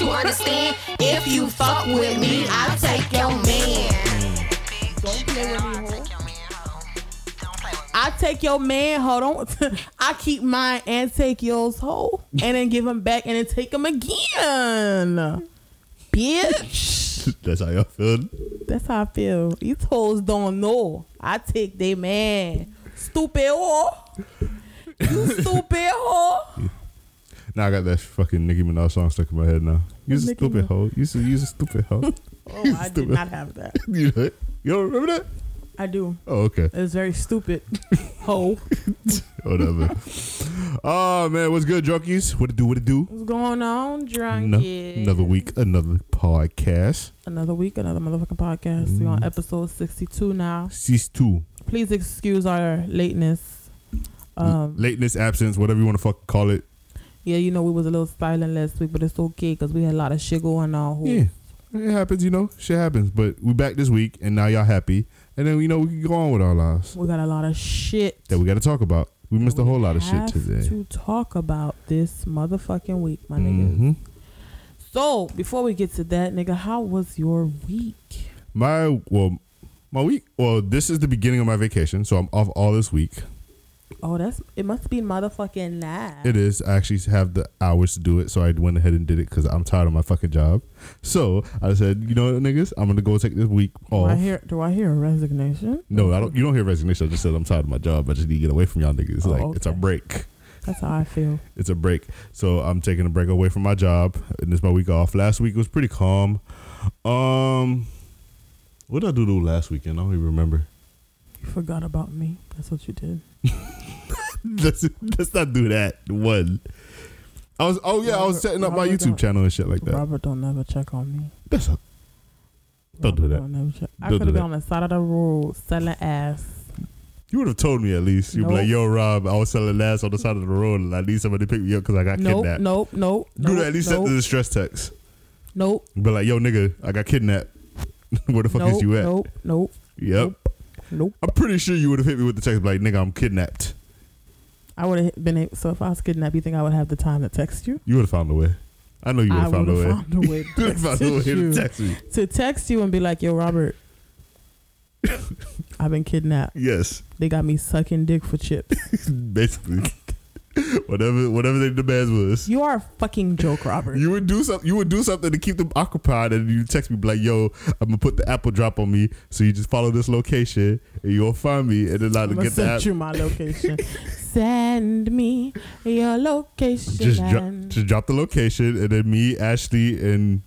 you understand? If you fuck with me, I'll take your man. Don't play with me, ho. I take your man, hold on. I keep mine and take yours, ho, and then give him back and then take him again, bitch. That's how y'all feel. That's how I feel. These hoes don't know. I take they man. Stupid whore. You stupid whore. Now I got that fucking Nicki Minaj song stuck in my head now. You a stupid hoe. You a, a stupid hoe. Oh, I did not have that. you, know you don't remember that? I do. Oh, okay. It's very stupid. Ho. Whatever. oh man, what's good, junkies? What it do? What it do? What's going on, drunk? No- another week, another podcast. Another week, another motherfucking podcast. We're Mm. on episode 62 now. Cease two. Please excuse our lateness. Um, Lateness, absence, whatever you want to fucking call it. Yeah, you know, we was a little silent last week, but it's okay because we had a lot of shit going on. Yeah. It happens, you know. Shit happens. But we back this week, and now y'all happy. And then, you know, we can go on with our lives We got a lot of shit. that we got to talk about. We missed a whole lot of shit today. To talk about this motherfucking week, my nigga. hmm So before we get to that, nigga, how was your week? My, well, my week, well, this is the beginning of my vacation. So I'm off all this week. Oh, that's it. Must be motherfucking live. It is. I actually have the hours to do it, so I went ahead and did it because I'm tired of my fucking job. So I said, you know what, niggas, I'm gonna go take this week do off. I hear? Do I hear a resignation? no, I don't. You don't hear resignation. I just said I'm tired of my job. I just need to get away from y'all niggas. Oh, like it's a break. That's how I feel. It's a break. So I'm taking a break away from my job, and this is my week off. Last week was pretty calm. Um, what did I do last weekend? I don't even remember. You forgot about me. That's what you did. let's let's not do that. One. I was. Oh yeah, I was Robert- setting up my YouTube channel and shit like that. Robert don't never check on me. That's a, Don't do that. Don't never check. I could have been on the side of the road selling ass. You would have told me at least. You'd be like, "Yo, Rob, I was selling ass on the side of the road, and I need somebody to pick me up because I got Nope, kidnapped." nope, nope. You nope, would at least nope, send the distress text. Nope. Be like, "Yo, nigga, I got kidnapped. Where the fuck nope, is you at?" Nope, nope, Yep. nope. I'm pretty sure you would have hit me with the text, like, "Nigga, I'm kidnapped." I would have been able, so if I was kidnapped, you think I would have the time to text you? You would have found a way. I know you would I have found a way. have found a way You would have to found a way text to you. text me. to text you and be like, "Yo, Robert, I've been kidnapped. Yes, They got me sucking dick for chips. basically. whatever, whatever the demands was. You are a fucking joke, Robert. You would do something. You would do something to keep them occupied, and you text me like, "Yo, I'm gonna put the Apple drop on me, so you just follow this location, and you'll find me, and then I'll I'm get the send you my location. send me your location. Just dro- just drop the location, and then me, Ashley, and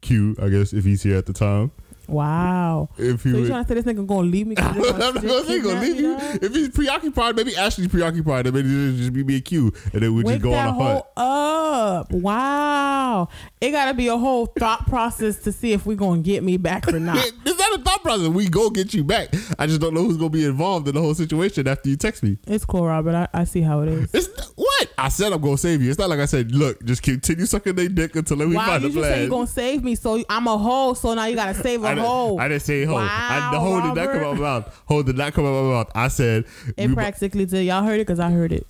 Q, I guess if he's here at the time, wow. if So you trying to say this nigga gonna leave me? I'm not gonna say gonna leave you. dog? If he's preoccupied, maybe Ashley's preoccupied, and maybe just be me and Q, and then we Wake just go that on a hunt. up. Wow. It gotta be a whole thought process to see if we're gonna get me back or not. It's not a thought process. We go get you back. I just don't know who's gonna be involved in the whole situation after you text me. it's cool, Robert. I, I see how it is. It's not- what I said. I'm gonna save you. It's not like I said. Look, just continue sucking their dick until we Wow, find you a just say you're gonna save me, so I'm a hoe. So now you gotta save a I, hoe. I didn't say hoe. I, the Wow, hoe did not come out of my mouth. Hoe did not come out of my mouth. I said, It we- practically did. Y'all heard it because I heard it.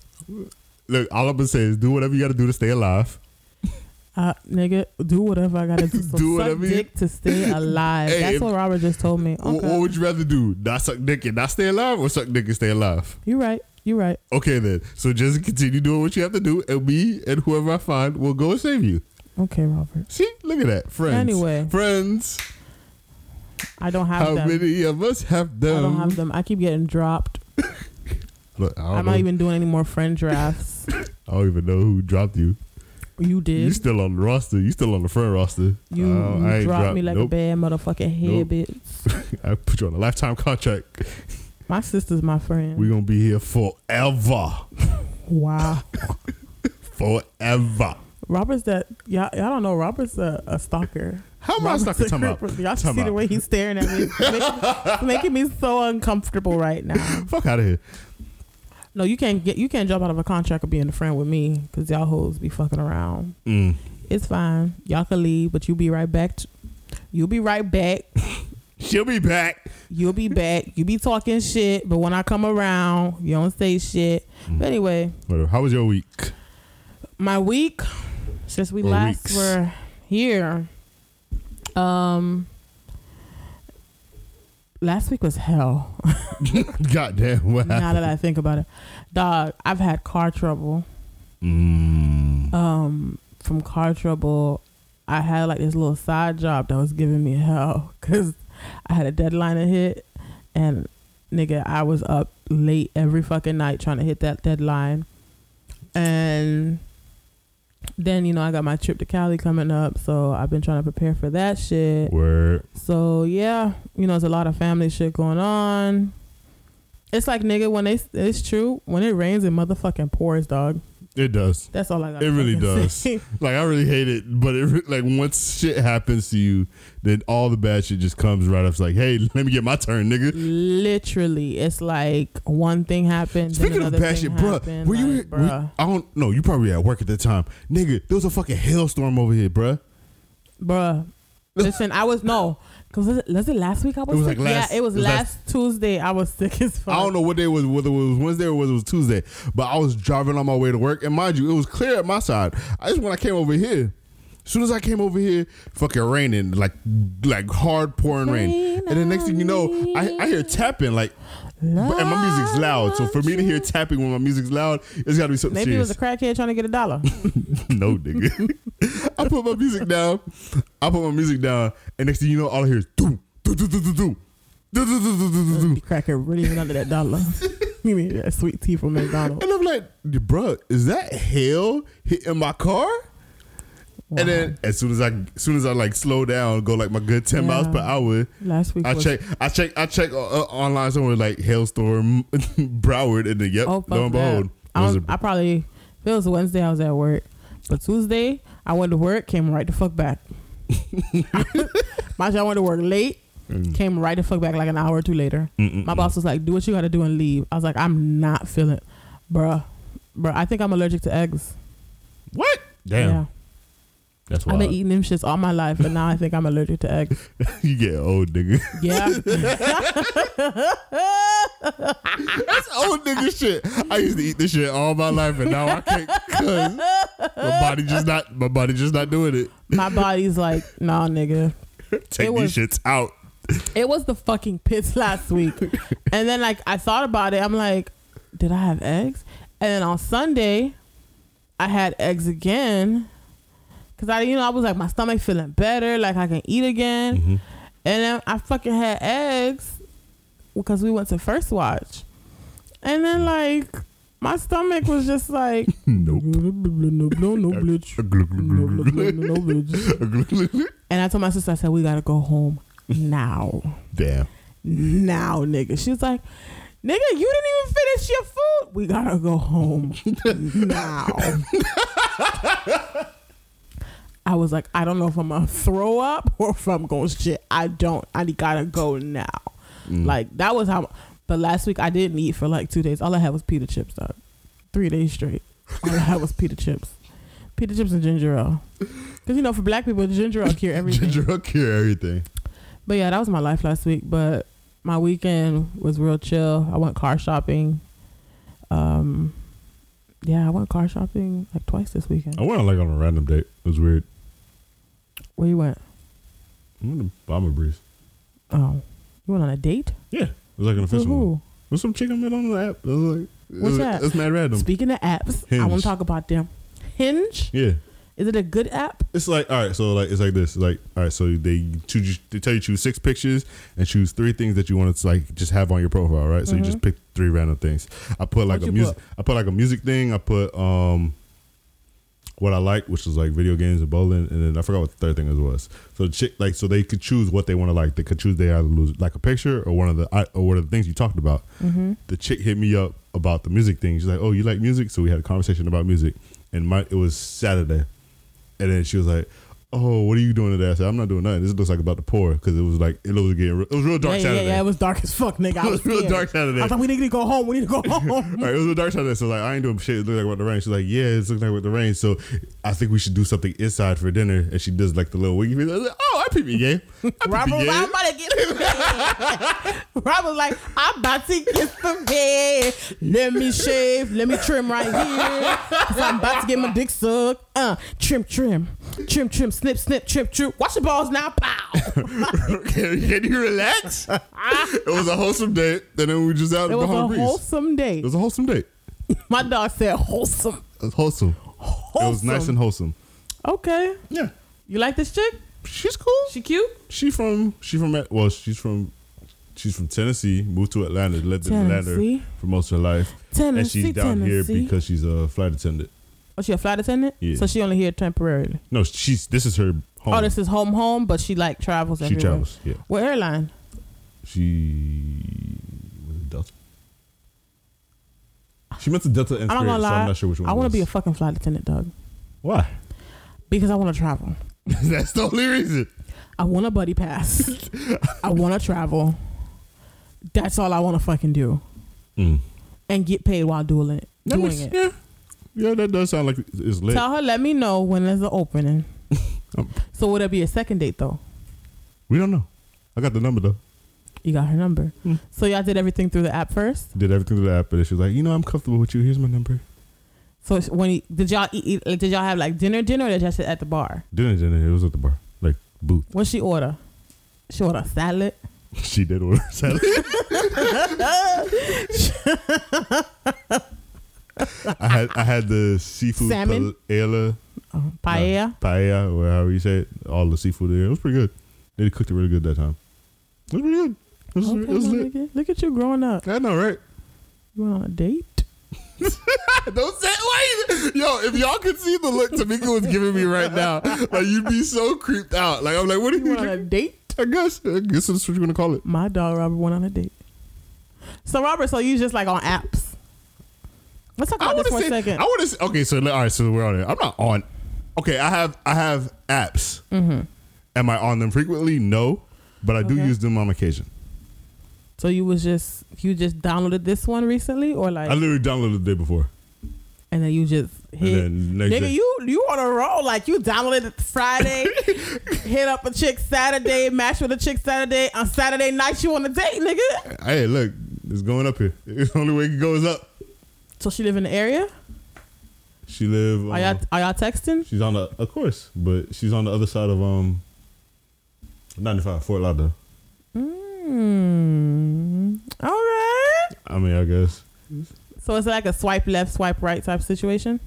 look, all I'm gonna say is do whatever you gotta do to stay alive. Uh, nigga, do whatever I gotta do. So Do suck whatever you- dick to stay alive. Hey, That's what Robert just told me. Okay, What would you rather do? Not suck dick and not stay alive, or suck dick and stay alive? you right. You right. Okay then. So just continue doing what you have to do, and me and whoever I find will go and save you. Okay, Robert. See, look at that, friends. Anyway. friends. I don't have How them. many of us have them? I don't have them. I keep getting dropped. Look, I don't I'm know. not even doing any more friend drafts. I don't even know who dropped you. You did. You still on the roster. You still on the front roster. You, oh, you dropped dropped- me like nope. a bad motherfucking head, Nope. bitch. I put you on a lifetime contract. My sister's my friend. We're gonna be here forever. wow. Forever. Robert's that y'all, y'all don't know. Robert's a, a stalker. How am I Robert's stuck a time out? creeper. Y'all should see the way he's staring at me. It's making, making me so uncomfortable right now. Fuck out of here. No, you can't get you can't jump out of a contract of being a friend with me because y'all hoes be fucking around. Mm. It's fine. Y'all can leave, but you be right back. T- you'll be right back. She'll be back. You'll be back. You be talking shit, but when I come around, you don't say shit. Mm. But anyway, How was your week? my week since we Or last weeks. were Here, um, last week was hell. Goddamn. What now happened? that I think about it, dog, I've had car trouble. Mm. Um, from car trouble, I had like this little side job that was giving me hell because I had a deadline to hit, and nigga, I was up late every fucking night trying to hit that deadline, and then you know I got my trip to Cali coming up, so I've been trying to prepare for that shit. Word. So yeah, you know, there's a lot of family shit going on. It's like nigga when they it's true when it rains it motherfucking pours, dog. It does. That's all I got. It really does. Say. Like I really hate it, but it like once shit happens to you, then all the bad shit just comes right up. It's like, hey, let me get my turn, nigga. Literally, it's like one thing happened. Speaking then of bad thing shit, bruh, happened, were you? like, here- were- I don't know. You probably at work at the time, nigga. There was a fucking hailstorm over here, bruh. bruh? Listen, I was no, cause was it, was it last week? I was, was sick? like last- yeah, it was, it was last, Tuesday. I was sick as fuck. I don't know what day it was, whether it was Wednesday or whether it was Tuesday, but I was driving on my way to work, and mind you, it was clear at my side. I just when I came over here, as soon as I came over here, fucking raining, like like hard pouring rain, and then next thing you know, I, I hear tapping like. But, and my music's loud, so for me to hear tapping when my music's loud, it's got to be something Maybe it was a crackhead trying to get a dollar. no, nigga. I put my music down. I put my music down, and next thing you know, all I hear is do do do do do do. Do, do, do, do, do, do. Crackhead really went under that dollar. you mean that sweet tea from McDonald's? And I'm like, bruh, is that hail hitting my car? And then as soon as I, as soon as I like slow down, go like my good ten miles per hour, last week I check, I check, I check uh, uh, online somewhere like hailstorm, Broward, and then yep, Oh, lo and behold, I, was I probably it was Wednesday I was at work, but Tuesday I went to work, came right the fuck back. Mind you, I went to work late, Mm. came right the fuck back like an hour or two later. Mm-mm-mm. My boss was like, "Do what you got to do and leave." I was like, "I'm not feeling, bruh, bruh. I think I'm allergic to eggs. what? Damn, Yeah, that's I've been eating them shits all my life, but now I think I'm allergic to eggs. you get old, nigga. Yeah, That's old nigga shit. I used to eat this shit all my life, and now I can't cause my body just not my body just not doing it. my body's like, nah, nigga. Take It these was- shits out. It was the fucking pits last week. and then like I thought about it. I'm like, did I have eggs? And then on Sunday, I had eggs again. Cause I, you know, I was like, my stomach feeling better, like I can eat again. Mm-hmm. And then I fucking had eggs because we went to First Watch. And then like my stomach was just like Nope. no no no bleach. No, no, no, no, no bleach. And I told my sister, I said, we gotta go home now. Damn. Now, nigga. She was like, nigga, you didn't even finish your food. We gotta go home now. I was like, I don't know if I'm gonna throw up or if I'm gonna shit. I don't. I gotta go now. Mm. Like that was how. But last week I didn't eat for like two days. All I had was pita chips, dog. Three days straight. All I had was pita chips, pita chips and ginger ale. Cause you know, for black people, ginger ale cure everything. Ginger ale cure everything. But yeah, that was my life last week. But my weekend was real chill. I went car shopping. Um, yeah, I went car shopping like twice this weekend. I went on like on a random date. It was weird. Where you went? I went to Bahama Breeze. Oh, you went on a date? Yeah. It was like an With official one. who? Some chick I met on the app. It was like What's that? It's mad random. Speaking of apps, I want to talk about them. Hinge. yeah. Is it a good app? It's like all right, so like it's like this. Like all right, so they choose. They tell you choose six pictures and choose three things that you want to like just have on your profile, right? So you just pick three random things. I put like What'd a music. I put like a music thing. I put um what I like, which was like video games and bowling, and then I forgot what the third thing was. So chick like so they could choose what they want to like. They could choose they either lose like a picture or one of the I- or one of the things you talked about. Mm-hmm. The chick hit me up about the music thing. She's like, "Oh, you like music?" So we had a conversation about music, and my it was Saturday. And then she was like, "Oh, what are you doing today?" I said, "I'm not doing nothing. This looks like about to pour because it was like it was getting it was real dark yeah, yeah, Saturday. yeah. It was dark as fuck, nigga. I It was was real scared. dark Saturday. I thought like, we need to go home. We need to go home. Right, it was a dark Saturday, so like I ain't doing shit. It looked like about the rain. She's like, "Yeah, it's looking like with the rain." So I think we should do something inside for dinner. And she does like the little wiggy. I was like, "Oh, I peep you game. Robert, you I'm game." about to get Robert was like, I'm about to get some hair. Let me shave. Let me trim right here. Cause I'm about to get my dick sucked. Uh, trim, trim, trim, trim, snip, snip, trip, trip. Watch the balls now, pow. can, can you relax? Ah. it was a wholesome date, and then we just out It in the home beach. It was a breeze. wholesome day. It was a wholesome date. My dog said wholesome. It was wholesome. Wholesome. It was nice and wholesome. Okay. Yeah, You like this chick? she's cool. She cute? She from she from well she's from she's from Tennessee. Moved to Atlanta. Lived in Atlanta for most of her life, Tennessee, and she's down Tennessee. here because she's a flight attendant. Oh, she a flight attendant? Yeah. So she only here temporarily. No, she's this is her home. Oh, this is home home, but she like travels she everywhere. travels. Yeah, What airline? she was it Delta. She meant to Delta and I'm not Spirit, so. I'm not sure which one. I want to be a fucking flight attendant, dog. Why? Because I want to travel. That's the only reason. I want a buddy pass. I want to travel. That's all I want to fucking do, Mm. and get paid while doing it. That doing makes- it. Yeah, yeah, that does sound like it's lit. Tell her, let me know when there's an opening. Um, so would it be a second date though? we don't know. I got the number though. You got her number. Hmm. So y'all did everything through the app first. Did everything through the app, and she was like, you know, I'm comfortable with you. Here's my number. So when you, did y'all eat, eat? Did y'all have like dinner, dinner, or did y'all sit at the bar? Dinner, dinner. It was at the bar, like booth. What she order? She order a salad. She did order salad. I had I had the seafood Salmon? paella, Uh, paella. paella, or however you say it. All the seafood there. It was pretty good. They cooked it really good that time. It was pretty good. It was, Okay, it was lit. nigga, look at you growing up. I know, right? You went on a date. Don't say wait. Yo, if y'all could see the look Tamika was giving me right now, like you'd be so creeped out. Like I'm like, what are You you? on a date. I guess. I guess that's what you're gonna call it. My dog Robert went on a date. So Robert, so you just like on apps. Let's talk about this for a say. second. I want to. Okay, so all right. So we're on it. I'm not on. Okay, I have I have apps. Mm-hmm. Am I on them frequently? No, but I do Okay. use them on occasion. So you was just you just downloaded this one recently, or like, I literally downloaded the day before, and then you just hit. and then next Nigga, day, you you on a roll like you downloaded it Friday, hit up a chick Saturday, match with a chick Saturday. On Saturday night, you on a date, nigga. hey, look, it's going up here. It's the only way it goes up. So she live in the area. She live. Are uh, y'all are y'all texting? she's on the, of course, but she's on the other side of um, 95 Fort Lauderdale. Hmm. All right. I mean, I guess So it's like a swipe left, swipe right type situation.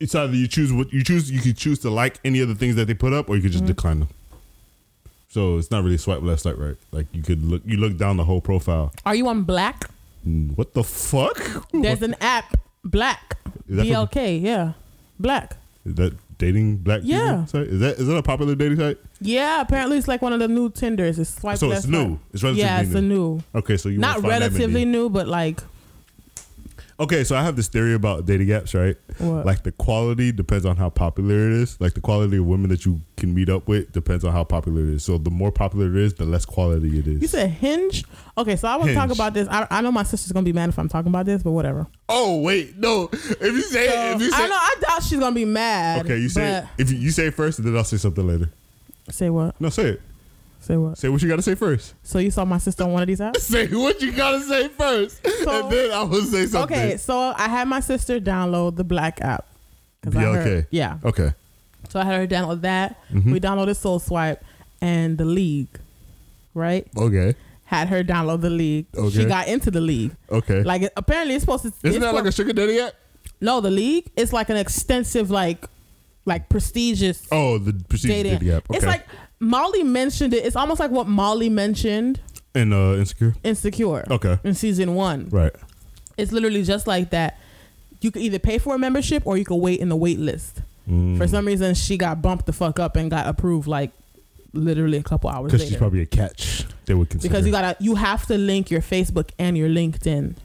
it's either you choose what you choose. You could choose to like any of the things that they put up, or you could just Mm-hmm. decline them. So it's not really swipe left, swipe right. Like you could look, you look down the whole profile. Are you on Black? What the fuck? There's an app, Black. Is BLK, yeah. Black. Is that dating black people Yeah. site? Is that is that a popular dating site? Yeah, apparently it's like one of the new Tinders. It's swipe so it's new. It's relatively Yeah, it's new. a new. Okay, so you Not relatively new, but like Okay, so I have this theory about dating apps, right? what? Like the quality depends on how popular it is. Like the quality of women that you can meet up with depends on how popular it is. So the more popular it is, the less quality it is. you said Hinge. Okay, so I want to talk about this. I, I know my sister's gonna be mad if I'm talking about this, but whatever. oh wait, no. If you say So, if you say I know. I doubt she's gonna be mad. okay, you say if you, you say it first, and then I'll say something later. say what? No, say it. Say what? Say what you got to say first. So you saw my sister on one of these apps? Say what you got to say first, So- and then I will say something. Okay, so I had my sister download the Black app. BLK. heard- yeah. Okay. So I had her download that. Mhm. We downloaded Soul Swipe and the League, right? Okay. Had her download the League. Okay. She got into the League. Okay. Like apparently it's supposed to. Isn't it's that like a sugar daddy app? no? The League is like an extensive, like, like prestigious Oh, the dating. daddy app. Okay. It's like Molly mentioned it. It's almost like what Molly mentioned in uh, insecure. Insecure Okay. in season one. Right. It's literally just like that. You could either pay for a membership or you could wait in the wait list. Mm. For some reason, she got bumped the fuck up and got approved like literally a couple hours because she's probably a catch. They would consider. because you gotta you have to link your Facebook and your LinkedIn.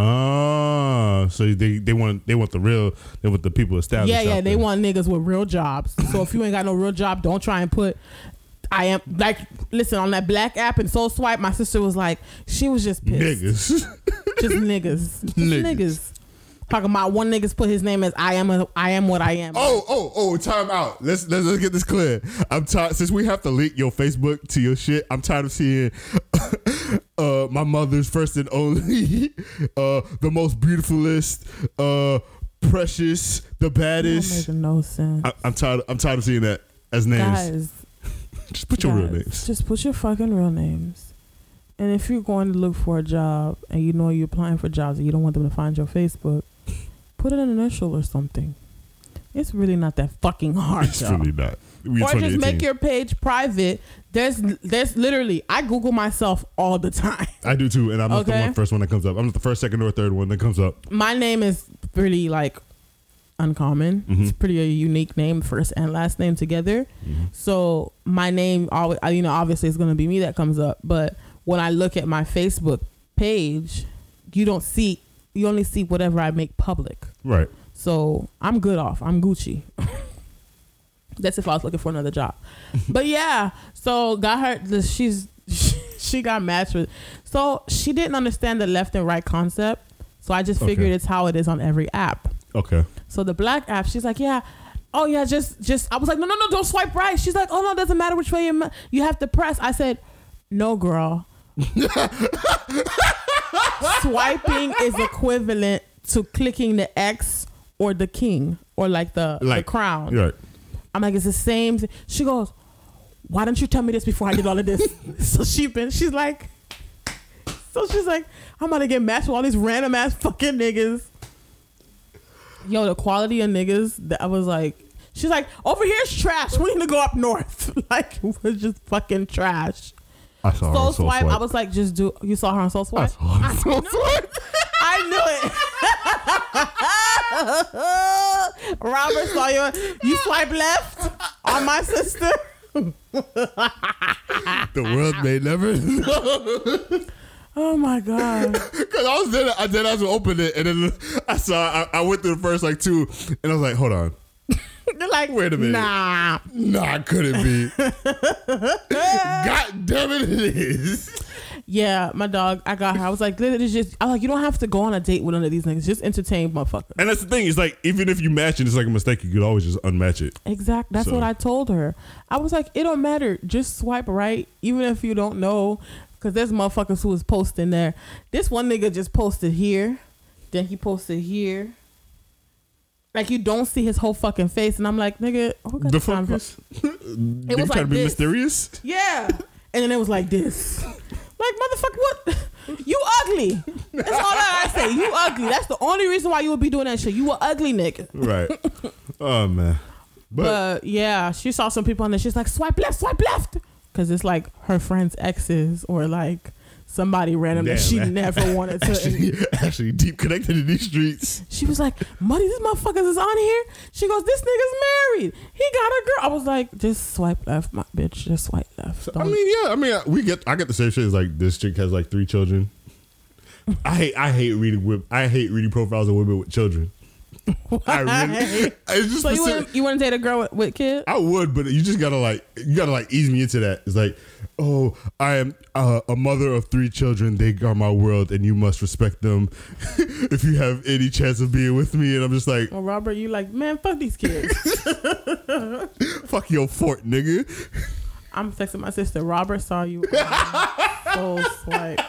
Ah, so they they want they want the real they want the people established. yeah, yeah, they there. want niggas with real jobs. so if you ain't got no real job, don't try and put. I am like listen on that black app and Soul Swipe. My sister was like, she was just pissed, niggas. just niggas, just Niggas. niggas. Talking about one niggas put his name as I am a, I am what I am. oh, oh, oh! Time out. Let's let's, let's get this clear. I'm tired since we have to link your Facebook to your shit. I'm tired of seeing uh my mother's first and only, uh the most beautifulest, uh precious, the baddest. no sense. I, I'm tired. I'm tired of seeing that. as names. Guys, Just put your real names. Just put your fucking real names. And if you're going to look for a job and you know you're applying for jobs and you don't want them to find your Facebook, put an initial or something. It's really not that fucking hard. It's y'all. really not. We or just make your page private. There's there's literally I Google myself all the time. I do too, and I'm not the Okay. one first one that comes up. I'm not the first, second, or third one that comes up. My name is pretty like uncommon. Mhm. It's pretty a unique name, first and last name together. So my name always, you know, obviously it's gonna be me that comes up. But when I look at my Facebook page, you don't see, you only see whatever I make public. Right. So I'm good off. I'm Gucci. That's if I was looking for another job. but yeah, so got her. the- She's she got matched with. So she didn't understand the left and right concept. So I just figured Okay. it's how it is on every app. Okay. So the black app, she's like, yeah. Oh yeah, just just. I was like, no, no, no, don't swipe right. She's like, oh no, it doesn't matter which way you you have to press. I said, no, girl. Swiping is equivalent to clicking the X or the king or like the, the crown. Right. I'm like, it's the same. Thing. She goes, why don't you tell me this before I did all of this? so she been, she's like, so she's like, I'm about to get matched with all these random ass fucking niggas. Yo, the quality of niggas that I was like, she's like, over here's trash. We need to go up north. like, it was just fucking trash. I saw her Soul on Soul swipe, Swipe. I was like, just do. You saw her on Soul I saw her on Soul Swipe. I knew it. Robert saw you. You swipe left on my sister. The world may never know. Oh my god. Cause I was there, I did. I was open it, and then I saw. I, I went through the first like two, and I was like, "Hold on, They're like, Wait a minute. Nah. nah, couldn't be." God damn it, it is. Yeah, my dog. I got her. I was like, literally just. I was like, you don't have to go on a date with none of these niggas. Just entertain, motherfucker. And that's the thing. It's like even if you match it, it's like a mistake. You could always just unmatch it. Exactly. That's So- what I told her. I was like, it don't matter. Just swipe right, even if you don't know. Cause there's motherfuckers who was posting there. This one nigga just posted here, then he posted here. Like you don't see his whole fucking face, and I'm like, nigga, who got The fuck is? Was like to be this. mysterious. Yeah. And then it was like this. Like, motherfucker, what? You ugly. That's all I say. You ugly. That's the only reason why you would be doing that shit. You a ugly nigga. Right. oh man. But, But yeah, she saw some people on there. She's like, swipe left, swipe left. Because it's like her friend's exes or like somebody random that she man. never wanted to. actually, actually deep connected in these streets. she was like, Muddy, this motherfuckers is on here. She goes, this nigga's married. He got a girl. I was like, just swipe left, my bitch. Just swipe left. I mean, yeah. I mean, we get. I get the same shit. As like this chick has like three children. I hate. I hate reading. I hate reading profiles of women with children. I really. It's just so you want you to date a girl with, with kids? I would, but you just gotta like you gotta like ease me into that. It's like, oh, I am uh, a mother of three children. They are my world, and you must respect them. if you have any chance of being with me, and I'm just like, Well, Robert, you like, man, fuck these kids. fuck your fort, nigga. I'm texting my sister. Robert saw you. on Soul swipe.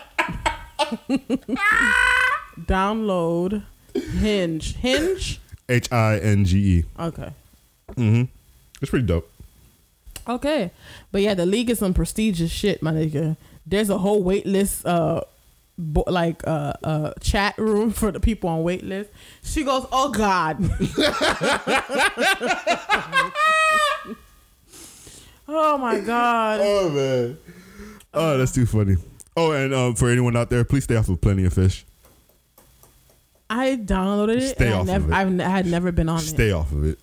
Download Hinge. Hinge. H I N G E. Okay. Mm-hmm. It's pretty dope. Okay. But yeah, the league is some prestigious shit, my nigga. There's a whole wait list, uh, bo- like uh, uh, chat room for the people on wait list. She goes, "Oh God." oh my God. Oh man. Oh, that's too funny. Oh, and um, for anyone out there, please stay off of Plenty of Fish. I downloaded it. Stay and I off of it. I've, n- I had never been on it. Stay off of it.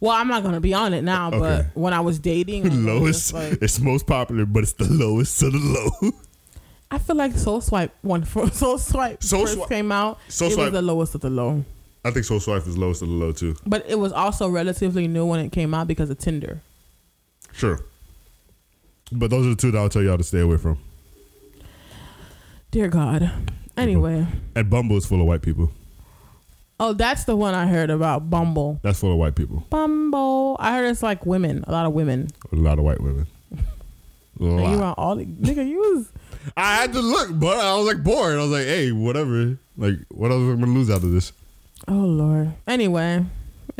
Well, I'm not gonna be on it now, but when I was dating, I was lowest. just like- it's most popular, but it's the lowest of the low. I feel like Soul Swipe one for Soul Swipe Soul first Swipe- came out. Soul it Swipe- was the lowest of the low, I think Soul Swipe is lowest of the low too. but it was also relatively new when it came out because of Tinder. Sure. But those are the two that I'll tell y'all to stay away from. Dear God. Anyway, And Bumble is full of white people. Oh, that's the one I heard about. Bumble. That's full of white people. Bumble. I heard it's like women, a lot of women. A lot of white women. You around all the nigga. You was I had to look, but I was like bored. I was like, hey, whatever. Like, what else am I gonna lose out of this? oh lord. Anyway,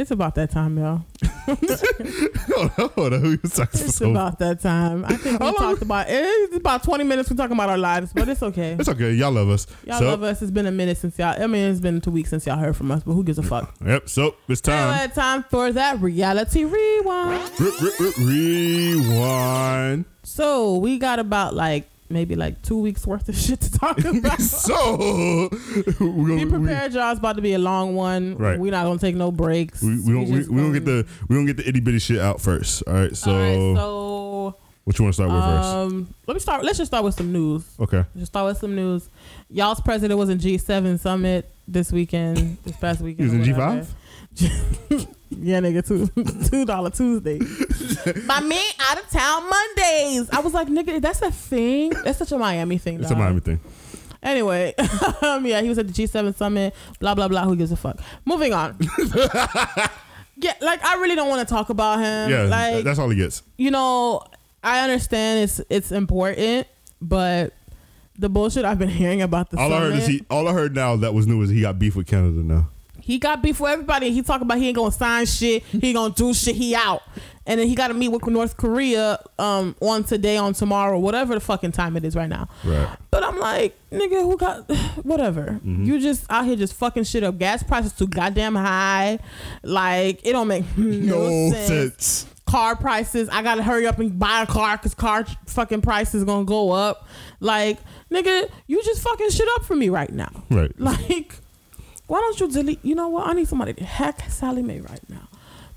It's about that time, y'all. hold on, hold on. Who you talking It's about that time. I think we How long- talked about it's about twenty minutes. We're talking about our lives, but it's okay. It's okay. Y'all love us. Y'all so, love us. It's been a minute since y'all. I mean, it's been two weeks since y'all heard from us, but who gives a fuck? Yep. So it's time. Anyway, time for that reality rewind. R- r- r- rewind. So we got about like maybe like two weeks worth of shit to talk about. so we're Be we, prepared, y'all. It's about to be a long one. Right. We're not gonna take no breaks. we, we don't we, just we don't get the we don't get the itty bitty shit out first. All right. So, All right, so what you want to start with um, let me start. Let's just start with some news. Okay. Let's just start with some news. Y'all's president was in G7 summit this weekend, this past He weekend. was in G whatever. five. Yeah, nigga, two two dollar Tuesday. My man out of town Mondays. I was like, nigga, that's a thing. That's such a Miami thing. It's a. Miami thing. Anyway, um, yeah, he was at the G7 summit. Blah blah blah. Who gives a fuck? Moving on. yeah, like I really don't want to talk about him. Yeah, like that's all he gets. you know, I understand it's it's important, but the bullshit I've been hearing about the All I summit, heard is he. All I heard now that was new is he got beef with Canada now. He got beef with everybody. He talking about he ain't gonna sign shit. He gonna do shit. He out. And then he got to meet with North Korea um on today, on tomorrow, whatever the fucking time it is right now. Right. But I'm like, nigga, who got whatever? You just out here just fucking shit up. Gas prices too goddamn high. Like it don't make no, No sense. sense. Car prices, I gotta hurry up and buy a car because car fucking prices gonna go up. Like, nigga, you just fucking shit up for me right now. Right. Like, why don't you delete? You know what? I need somebody to hack Sallie Mae right now.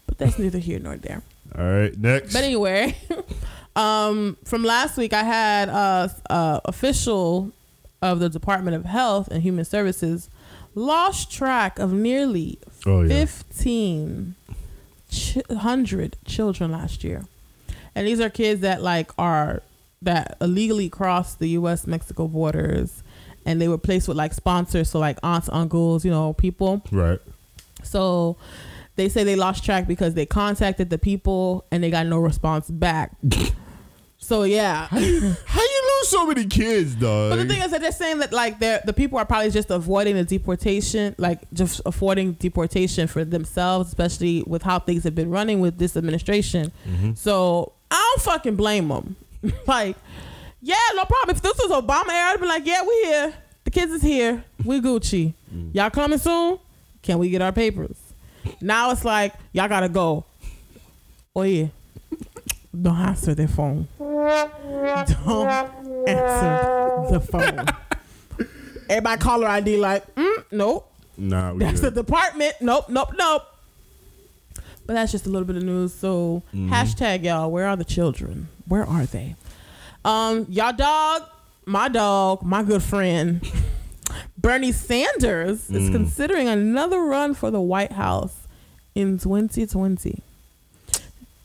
But that's neither here nor there. All right. Next. But anyway, um, from last week, I had a, a official of the Department of Health and Human Services lost track of nearly Oh yeah. fifteen ch- hundred children last year, and these are kids that like are that illegally crossed the U.S. Mexico borders, and they were placed with like sponsors, so like aunts, uncles, you know, people. Right. So they say they lost track because they contacted the people and they got no response back. so yeah. How you lose so many kids, dog? But the thing is that they're saying that like they're the people are probably just avoiding the deportation, like just affording deportation for themselves, especially with how things have been running with this administration. Mm-hmm. So I don't fucking blame them. like, yeah, no problem. If this was Obama era, I'd be like, yeah, we here. The kids is here. We Gucci. Mm. Y'all coming soon? Can we get our papers? Now it's like y'all gotta go. Oh yeah. Don't answer the phone. Don't answer the phone. Everybody caller ID like, mm, nope. nah, we That's the department. Nope, nope, nope. But that's just a little bit of news. So Mm-hmm. hashtag y'all, where are the children? Where are they? Um, y'all dog, my dog, my good friend, Bernie Sanders is Mm. considering another run for the White House in 2020.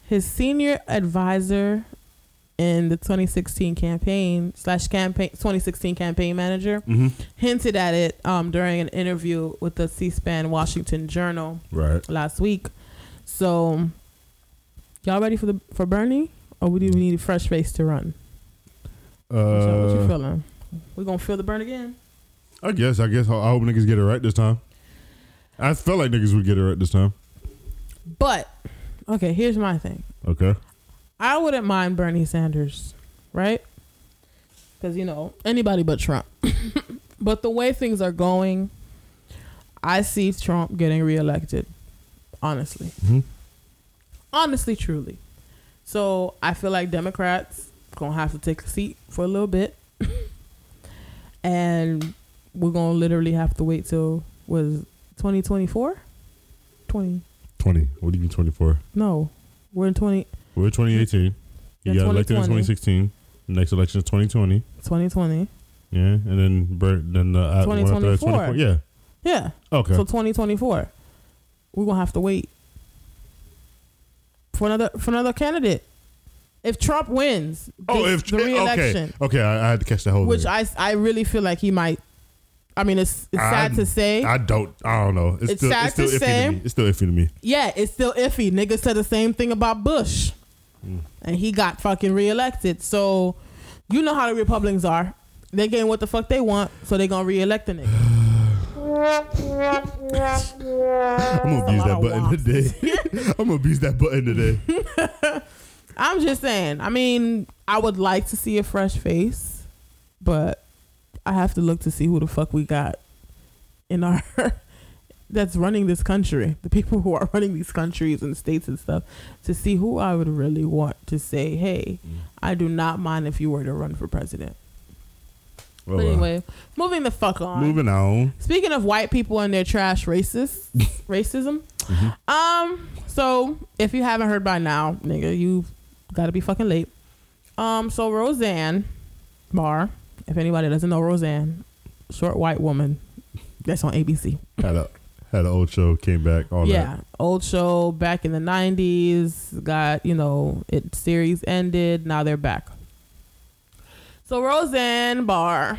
His senior advisor in the 2016 campaign slash campaign 2016 campaign manager Mhm. hinted at it um, during an interview with the C-SPAN Washington Journal Right. last week. So, y'all ready for the for Bernie, or do we need a fresh face to run? What y'all- what you Uh, feeling? We gonna feel the burn again? I guess. I guess. I hope niggas get it right this time. I felt like niggas would get it right this time. But okay, here's my thing. Okay. I wouldn't mind Bernie Sanders, right? Because you know anybody but Trump. but the way things are going, I see Trump getting reelected. Honestly, Mhm. honestly, truly. So I feel like Democrats gonna have to take a seat for a little bit, and we're gonna literally have to wait till was 2024, 20. Twenty. What do you mean twenty four? No, we're in 20. We're twenty eighteen. You Yeah, got elected in 2020. twenty sixteen. Next election is twenty twenty. 2020. Yeah, and then Bert, then uh, after 2024. Yeah. Yeah. Okay. So 2024, we're gonna have to wait for another for another candidate. If Trump wins oh, the, if the reelection, Okay. Okay. I, I had to catch the whole. which thing. I I really feel like he might. I mean, it's, it's sad I- to say. I don't. I don't know. It's, It's still. sad It's still to iffy say. to me. It's still iffy to me. yeah, it's still iffy. Niggas said the same thing about Bush, Mm. and he got fucking reelected. So, you know how the Republicans are. They getting what the fuck they want, so they gonna reelect the nigga. I'm gonna abuse that button today. I'm gonna abuse that button today. I'm just saying. I mean, I would like to see a fresh face, but I have to look to see who the fuck we got in our that's running this country. The people who are running these countries and states and stuff to see who I would really want to say, "Hey, I do not mind if you were to run for president." Well, but uh, anyway, moving the fuck on. moving on. Speaking of white people and their trash racist racism, um, so if you haven't heard by now, nigga, you got to be fucking late. Um, so Roseanne Barr, if anybody doesn't know Roseanne, short white woman, that's on ABC. Had a had an old show, came back, all yeah, old show back in the '90s. Got you know, it series ended. Now they're back. So Roseanne Barr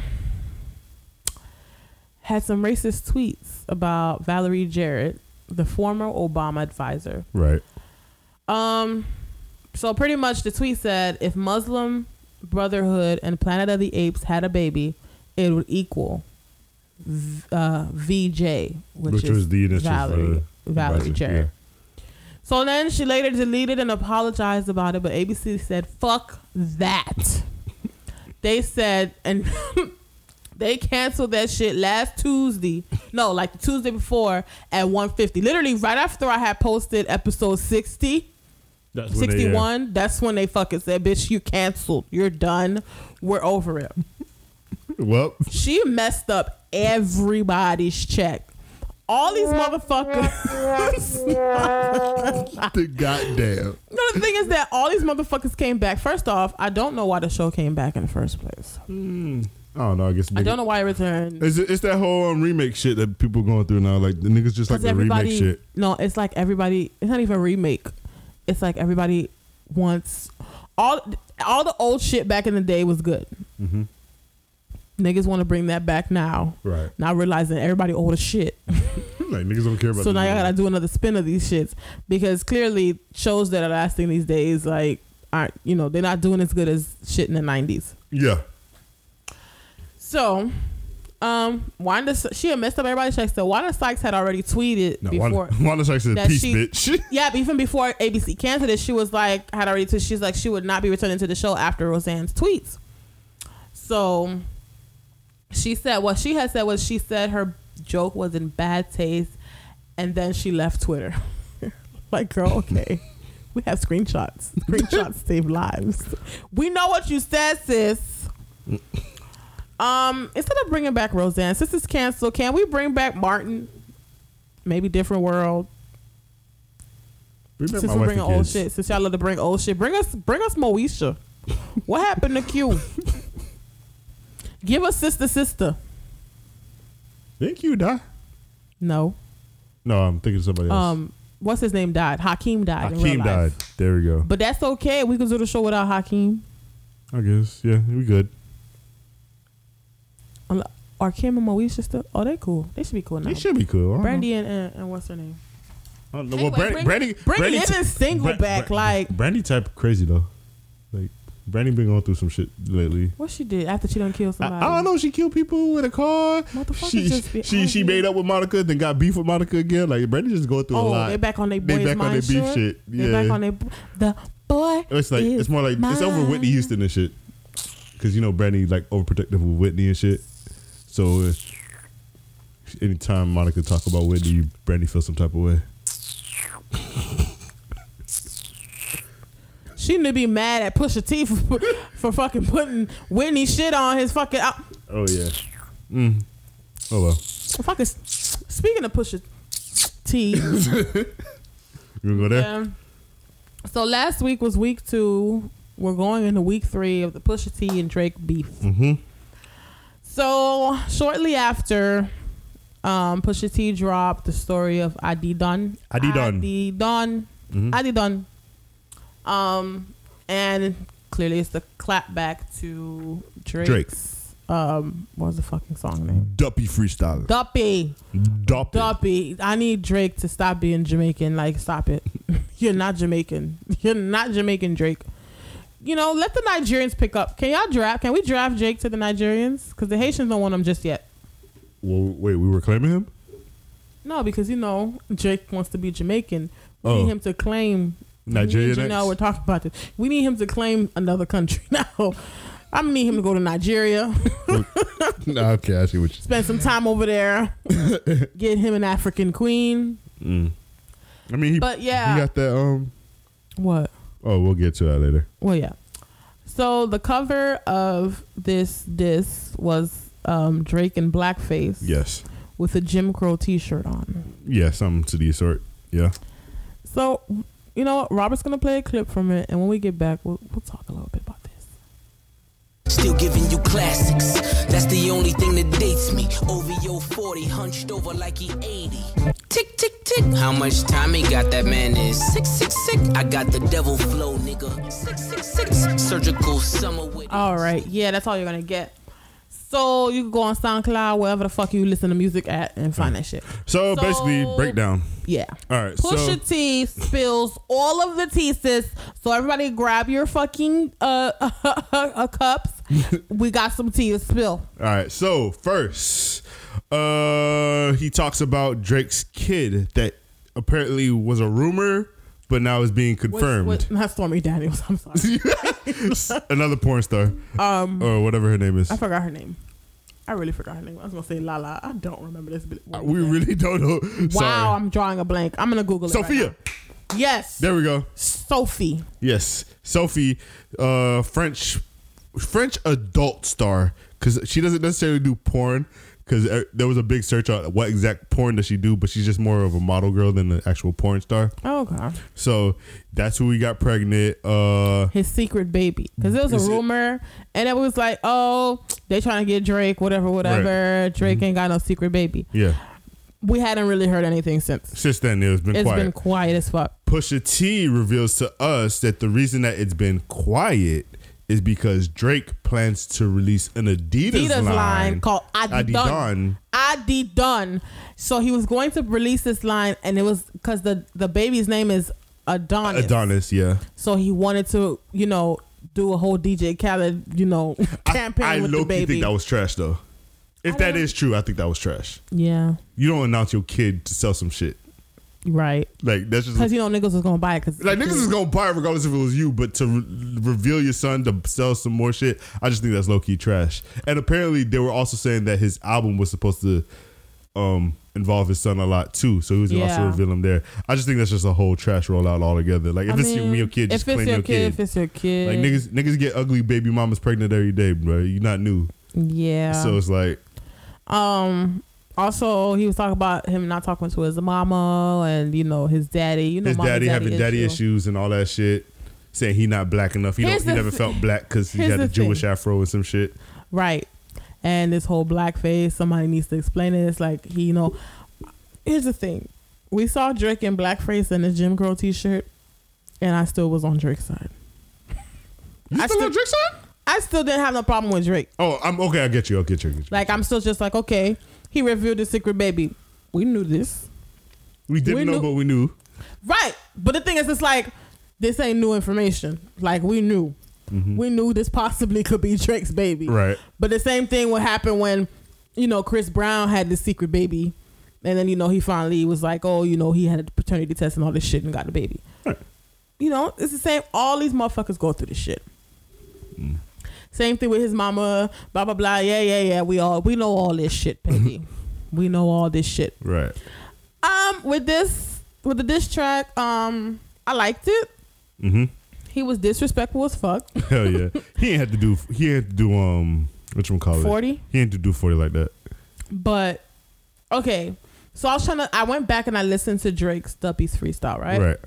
had some racist tweets about Valerie Jarrett, the former Obama advisor. Right. Um, so pretty much the tweet said, if Muslim Brotherhood and Planet of the Apes had a baby, it would equal v- uh, VJ, which, Which is was the initial Valerie, Valerie Jarrett. So then she later deleted and apologized about it, but ABC said, fuck that. they said, and they canceled that shit last Tuesday. No, like the Tuesday before at 150. Literally right after I had posted episode 60. That's they, uh, 61 that's when they fucking said bitch you canceled. You're done. We're over it. Well, she messed up everybody's check. All these motherfuckers. The goddamn. no the thing is that all these motherfuckers came back. First off i don't know why the show came back in the first place. I don't know. I guess i don't know why it returned. It's, it's that whole um, remake shit that people going through now. Like the niggas just like the remake shit. no it's like everybody it's not even a remake it's like everybody wants all all the old shit back in the day was good Mm-hmm. niggas want to bring that back now Right. Not realizing everybody old as shit. Like niggas don't care about. So now I gotta do another spin of these shits because clearly shows that are lasting these days, like, aren't you know they're not doing as good as shit in the nineties. Yeah. So, um, Wanda she had messed up everybody's checks. So Wanda Sykes had already tweeted No, before. Wanda, Wanda Sykes said, "Peace, she- bitch." Yeah, even before ABC canceled it, she was like, had already. T- she's like, she would not be returning to the show after Roseanne's tweets. So, she said what she had said was she said her joke was in bad taste, and then she left Twitter. like, girl, okay, we have screenshots. Screenshots save lives. We know what you said, sis. Um, instead of bringing back Roseanne, since it's canceled, can we bring back Martin? Maybe different world Bring back since we bring old kids. shit, since y'all love to bring old shit, bring us, bring us Moesha. what happened to Q? Give us sister, sister. Thank you, die. No. No, I'm thinking of somebody else. Um, what's his name died? Hakeem died. Hakeem died. There we go. But that's okay. We can do the show without Hakeem. I guess. Yeah, we good. Are Kim and Moesha still? Oh, they cool. They should be cool now. It should be cool. I Brandy and, and and what's her name? know. I don't know. Anyway, well, Brandy, bring- Brandy, bring Brandy Living Single back, like- Brandy type crazy though. Like Brandy been going through some shit lately. What she did after she done killed I, somebody? I don't know. She killed people with a car. Motherfuckers She just be she she made up with Monica, then got beef with Monica again. Like Brandy just going through a Oh, lot. they back on their They boys' back on their beef shit. shit. They Yeah. back on their the boy. It's like is it's more like it's over Whitney. Houston and shit. Cause you know Brandy like overprotective with Whitney and shit. So anytime Monica talk about Whitney, Brandy feels some type of way. She need to be mad at Pusha T for, for fucking putting Whitney shit on his fucking. Uh, Oh yeah. Mm. Oh well. fucking. Speaking of Pusha T, You go there? yeah. So last week was week two. We're going into week three of the Pusha T and Drake beef. Mm-hmm. So shortly after, um, Pusha T dropped the story of Adidon. Adi Dun. Adidon. Mhm. Adidon. Um, and clearly it's the clap back to Drake's. Drake. Um, what was the fucking song name? Duppy freestyle. Duppy. Duppy. Duppy. I need Drake to stop being Jamaican. Like, stop it. You're not Jamaican. You're not Jamaican, Drake. You know, let the Nigerians pick up. Can y'all draft? Can we draft Jake to the Nigerians? Because the Haitians don't want him just yet. Well, wait, we were claiming him. No, because you know Jake wants to be Jamaican. We Oh. need him to claim Nigeria You know, we're talking about this. We need him to claim another country now. I need him to go to Nigeria, no, okay, I see what you. spend some time over there, get him an African queen. Mm. I mean, he, But yeah. he got that. Um. What? Oh, we'll get to that later. Well, yeah. So the cover of this disc was um, Drake in blackface Yes. with a Jim Crow T-shirt on. Yeah, something to the sort. Yeah. So you know? Robert's gonna play a clip from it, and when we get back, we'll, we'll talk a little bit about. Still giving you classics. That's the only thing that dates me. OVO 40, hunched over like he 80. Tick, tick, tick. How much time he got? That man is sick, sick, sick. I got the devil flow, nigga. Sick, sick, sick. Surgical summer with. All right, yeah, that's all you're gonna get. So you can go on SoundCloud, wherever the fuck you listen to music at, and find that shit. So, So- basically, breakdown. Yeah. All right. Pusha so T spills all of the tea, sis. So everybody grab your fucking uh, uh, cups. we got some tea to spill. All right. So first, uh, he talks about Drake's kid that apparently was a rumor, but now is being confirmed. With, with, not Stormy Daniels. I'm sorry. Another porn star, Um, or whatever her name is. I forgot her name. I really forgot her name. I was gonna say Lala. I don't remember this. bit- Uh, we really don't know. Wow, Sorry. I'm drawing a blank. I'm gonna Google it. Sophia. now. yes. There we go. Sophie. Yes, Sophie, uh, French, French adult star, because she doesn't necessarily do porn. Because there was a big search on what exact porn does she do, but she's just more of a model girl than an actual porn star. Oh, okay. So that's who we got pregnant. Uh, his secret baby because there was a rumor and it was like oh they trying to get drake whatever whatever drake ain't got no secret baby yeah. we hadn't really heard anything since Since then, it's been It's quiet. been quiet as fuck Pusha T reveals to us that the reason that it's been quiet is because Drake plans to release an Adidas, Adidas line, line called Adidon. Adidon. So he was going to release this line, and it was because the the baby's name is Adonis. Adonis, yeah. So he wanted to, you know, do a whole DJ Khaled, you know, campaign I, I with low the key baby. think that was trash though. If that is true, I think that was trash. yeah, You don't announce your kid to sell some shit. Right. Like that's just Because you know niggas was gonna buy it. Because like niggas is gonna buy it regardless if it was you, but to re- reveal your son to sell some more shit, I just think that's low key trash. And apparently, they were also saying that his album was supposed to um involve his son a lot too, so he was gonna also Yeah. reveal him there. I just think that's just a whole trash rollout altogether. Like if I it's mean, your kid, just claim your your kid, kid. if it's your kid, Like niggas, niggas get ugly baby mamas pregnant every day, bro. You're not new, yeah. so it's like Um. Also, he was talking about him not talking to his mama and you know his daddy. You know, his mama, daddy, having daddy issues and all that shit. Saying he not black enough. He. He never felt black because he had a the thing. Jewish afro and some shit. Right. And this whole blackface, somebody needs to explain it. It's like he, you know. Here's the thing: we saw Drake in blackface and his Jim Crow T-shirt, and I still was on Drake's side. You I still still- on Drake's side? I still didn't have no problem with Drake. Oh, I'm okay. I get you. I'll get you. I get you. Like I'm still just like, okay, he revealed his secret baby. We knew this, we didn't we know, knew- but we knew. right? But the thing is, it's like this ain't new information. Like we knew, we knew this possibly could be Drake's baby. Mm-hmm. Right. But the same thing would happen when, you know, Chris Brown had this secret baby. And then, you know, he finally was like, oh, you know, he had a paternity test and all this shit and got the baby. Right. You know, it's the same. All these motherfuckers go through this shit. Mm. Same thing with his mama, blah, blah, blah. Yeah, yeah, yeah. We all, we know all this shit, baby. we know all this shit. Right. Um, with this, with the diss track, um, I liked it. Mm-hmm. He was disrespectful as fuck. Hell yeah. he ain't had to do. He had to do. Um. What you call it? 40? He ain't to do forty like that. But okay, so I was trying to. I went back and I listened to Drake's Duppy's freestyle, right? Right.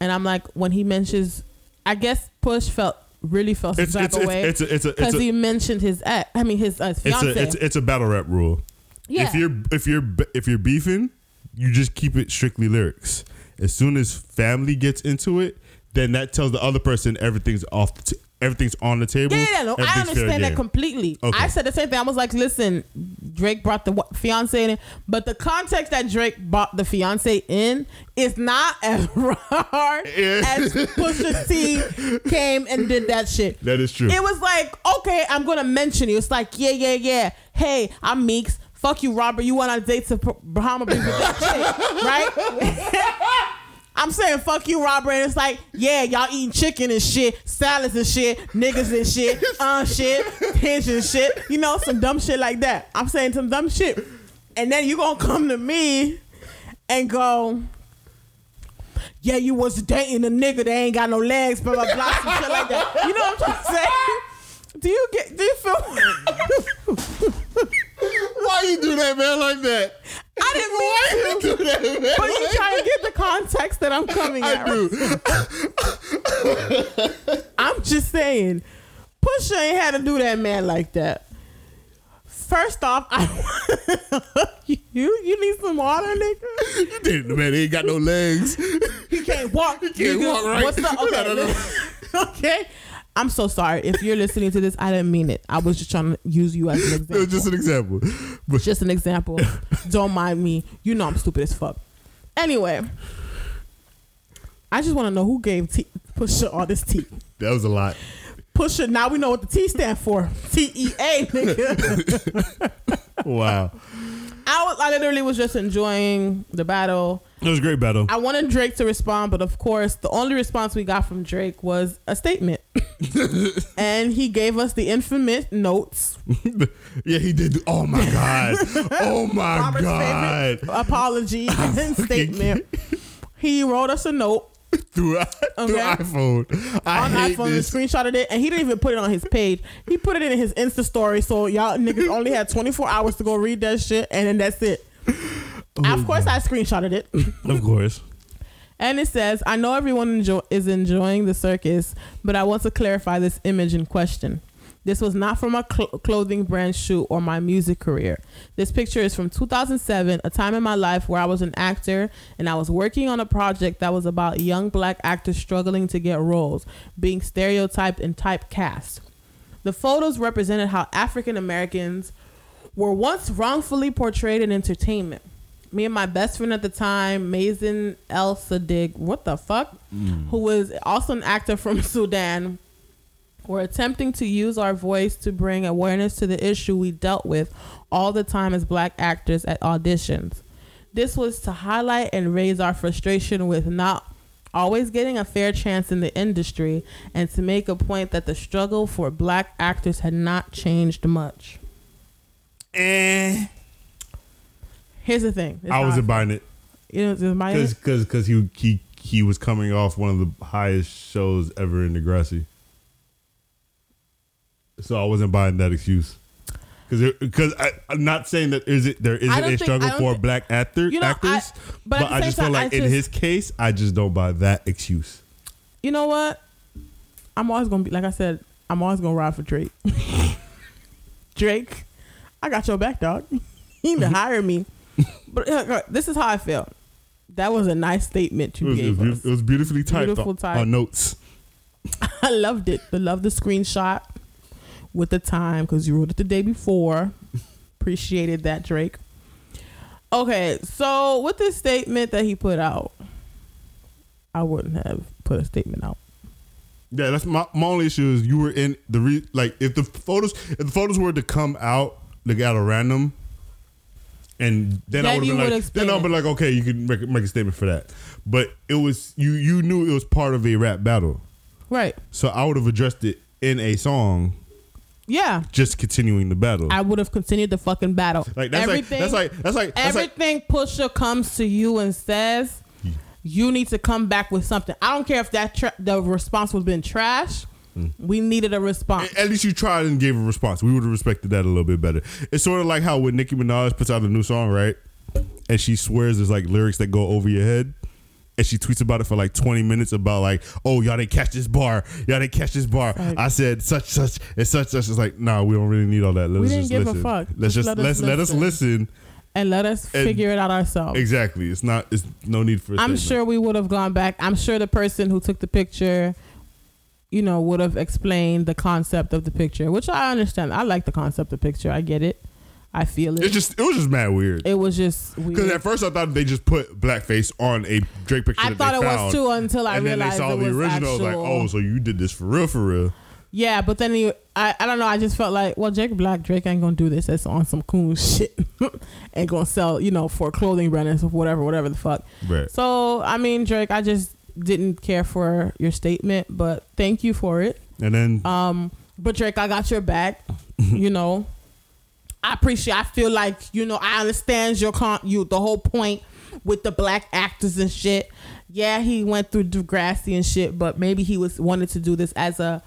And I'm like, when he mentions, I guess Push felt really felt some It's type it's of it's, way it's it's because he mentioned his ex. I mean, his uh, it's fiance. a it's, it's a battle rap rule. yeah, If you're if you're if you're beefing, you just keep it strictly lyrics. As soon as family gets into it, then that tells the other person everything's off. The t- everything's on the table. yeah, yeah, no, I understand that completely. Okay. I said the same thing. I was like, listen, Drake brought the fiance in, but the context that Drake brought the fiance in is not as hard Yeah. as Pusha T came and did that shit. That is true. It was like, okay, I'm gonna mention you. It's like, yeah, yeah, yeah. Hey, I'm Meeks. fuck you, Robert. You went on a date to Bahama Breeze with that chick, right? I'm saying fuck you, Robert. And it's like, yeah, y'all eating chicken and shit, salads and shit, niggas and shit, uh shit, hinge and shit. You know, some dumb shit like that. I'm saying some dumb shit. And then you gonna come to me and go, yeah, you was dating a nigga that ain't got no legs, blah blah blah, some shit like that. You know what I'm trying to say? Do you get? Do you feel? Why you do that, man, like that? I didn't mean to. do that, man. But you trying to get the context that I'm coming I at. do. I'm just saying, Pusha ain't had to do that man like that. First off, I you you need some water, nigga. You didn't, man. He ain't got no legs. He can't walk. He can't walk right. What's up? Okay, No, no, no. okay. I'm so sorry if you're listening to this. I didn't mean it. I was just trying to use you as an It example. was just an example. But just an example. Don't mind me. You know I'm stupid as fuck. Anyway, I just want to know who gave T- Pusha all this tea. that was a lot. Pusha. Now we know what the T stand for. T E A, nigga. Wow. I was, I literally was just enjoying the battle. It was a great battle. I wanted Drake to respond, but of course, the only response we got from Drake was a statement, and he gave us the infamous notes. yeah, he did. Oh my god. Oh my Robert's god. apology and statement. He wrote us a note Through, through iPhone. I on iPhone this. and screenshotted it, and he didn't even put it on his page. He put it in his Insta story, so y'all niggas only had 24 hours to go read that shit, and then that's it. Of course, I screenshotted it. Of course. And it says, I know everyone enjoy- is enjoying the circus, but I want to clarify this image in question. This was not from a cl- clothing brand shoot or my music career. This picture is from 2007, a time in my life where I was an actor and I was working on a project that was about young black actors struggling to get roles, being stereotyped and typecast. The photos represented how African Americans were once wrongfully portrayed in entertainment. Me and my best friend at the time, Mazen El Sadiq, what the fuck, who was also an actor from Sudan, were attempting to use our voice to bring awareness to the issue we dealt with all the time as black actors at auditions. This was to highlight and raise our frustration with not always getting a fair chance in the industry and to make a point that the struggle for black actors had not changed much. Eh. Here's the thing. It's I wasn't buying it You know, my- because because because he he he was coming off one of the highest shows ever in Degrassi. So I wasn't buying that excuse. Because because I'm not saying that is it there isn't a think- struggle for thi- black actor You know, I- actors, but but, I just feel like I in his case, I just don't buy that excuse. you know what? I'm always gonna be like I said. I'm always gonna ride for Drake. Drake, I got your back, dog. you need to hire me. But uh, this is how I feel. That was a nice statement It you was, it gave was, us. it was beautifully typed Beautiful on notes. I loved it. I love the screenshot with the time because you wrote it the day before. Appreciated that, Drake. Okay, so with this statement that he put out, I wouldn't have put a statement out. Yeah, that's my, my only issue is you were in the re, like if the photos if the photos were to come out like out of random, and then, I would have been like then I'd be like okay you can make, make a statement for that, but it was you you knew it was part of a rap battle, Right. so I would have addressed it in a song, Yeah. just continuing the battle. I would have continued the fucking battle. like that's everything, like that's like that's like that's like everything Pusha comes to you and says, you need to come back with something. I don't care if that tra- the response was been trash. Hmm. We needed a response. At least you tried and gave a response. We would have respected that a little bit better. It's sort of like how when Nicki Minaj puts out a new song, right? And she swears there's like lyrics that go over your head. And she tweets about it for like 20 minutes about like, oh, y'all didn't catch this bar. Y'all didn't catch this bar. Right. I said such, such, and such, such. It's like, nah, we don't really need all that. Let's We didn't just give a fuck. Let's Just let us let us listen. listen. and let us And- figure it out ourselves. Exactly. It's not, it's no need for I'm statement. sure we would have gone back. I'm sure the person who took the picture, you know, would have explained the concept of the picture, which I understand. I like the concept of the picture. I get it. I feel it. It's just, it was just mad weird. it was just Because at first I thought they just put blackface on a Drake picture I that thought they it found. was too until I and then they realized saw it the was original. Was like, oh, so you did this for real, for real. Yeah, but then he, I, I don't know. I just felt like, well, Jake Black, Drake ain't gonna do this. That's on some cool shit. ain't gonna sell, you know, for clothing brands or whatever, whatever the fuck. Right. So, I mean, Drake, I just didn't care for your statement, but thank you for it. And then Um, but Drake, I got your back. you know, I appreciate. I feel like you know I understand your con you the whole point with the black actors and shit. Yeah, he went through Degrassi and shit, but maybe he was wanted to do this as a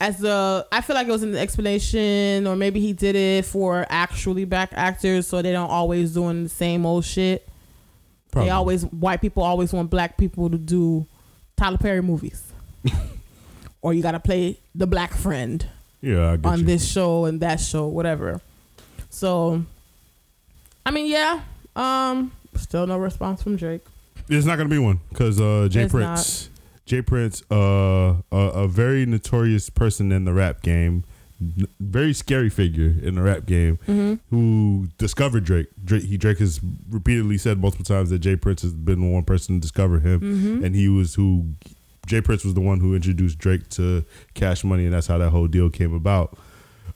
as a. I feel like it was an explanation, or maybe he did it for actually black actors, so they don't always doing the same old shit. Probably. They always white people always want black people to do Tyler Perry movies, or you got to play the black friend yeah, on you. this show and that show, whatever. So, I mean, yeah. Um, still no response from Drake. There's not gonna be one because uh, Jay There's Prince, J. Prince, uh, a, a very notorious person in the rap game, very scary figure in the rap game, Mm-hmm. who discovered Drake. Drake, he Drake has repeatedly said multiple times that J. Prince has been the one person to discover him, Mm-hmm. and he was who. J. Prince was the one who introduced Drake to Cash Money, and that's how that whole deal came about.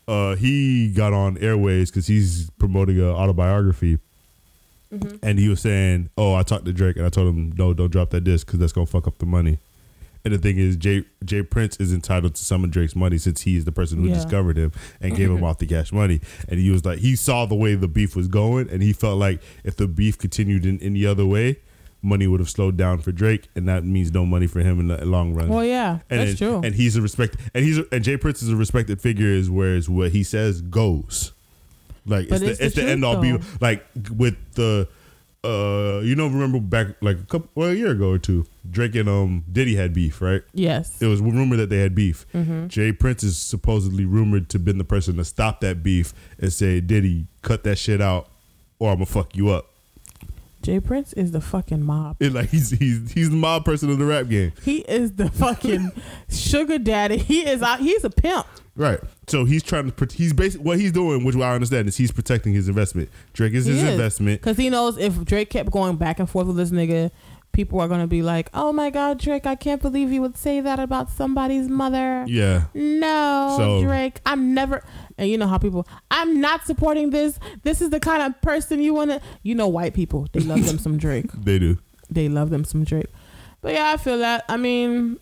Uh, he got on Airways because he's promoting an autobiography Mm-hmm. and he was saying, "Oh, I talked to Drake, and I told him, no, don't drop that disc because that's gonna fuck up the money." And the thing is, Jay J. Prince is entitled to some of Drake's money since he is the person who Yeah. discovered him and gave him off the cash money. And he was like, he saw the way the beef was going, and he felt like if the beef continued in any other way, money would have slowed down for Drake, and that means no money for him in the long run. Well, yeah, and that's and- true. And he's a respect, and he's a, and J. Prince is a respected figure, is whereas what he says goes. Like it's it's the, the it's the end all be like with the uh you know remember back like a couple well a year ago or two Drake and um Diddy had beef right yes. it was rumored that they had beef Mm-hmm. J. Prince is supposedly rumored to been the person to stop that beef and say Diddy cut that shit out or I'm gonna fuck you up J. Prince is the fucking mob. it, like he's he's he's the mob person of the rap game He is the fucking sugar daddy. He is out. He's a pimp. Right so he's trying to he's basically what he's doing which I understand is he's protecting his investment Drake is his investment because he knows if Drake kept going back and forth with this nigga, people are gonna be like, "Oh my God, Drake! I can't believe you would say that about somebody's mother." yeah No, So- Drake, I'm never. And you know how people, I'm not supporting this. This is the kind of person you want to. You know, white people, they love them some Drake. they do They love them some Drake. But yeah, I feel that. I mean,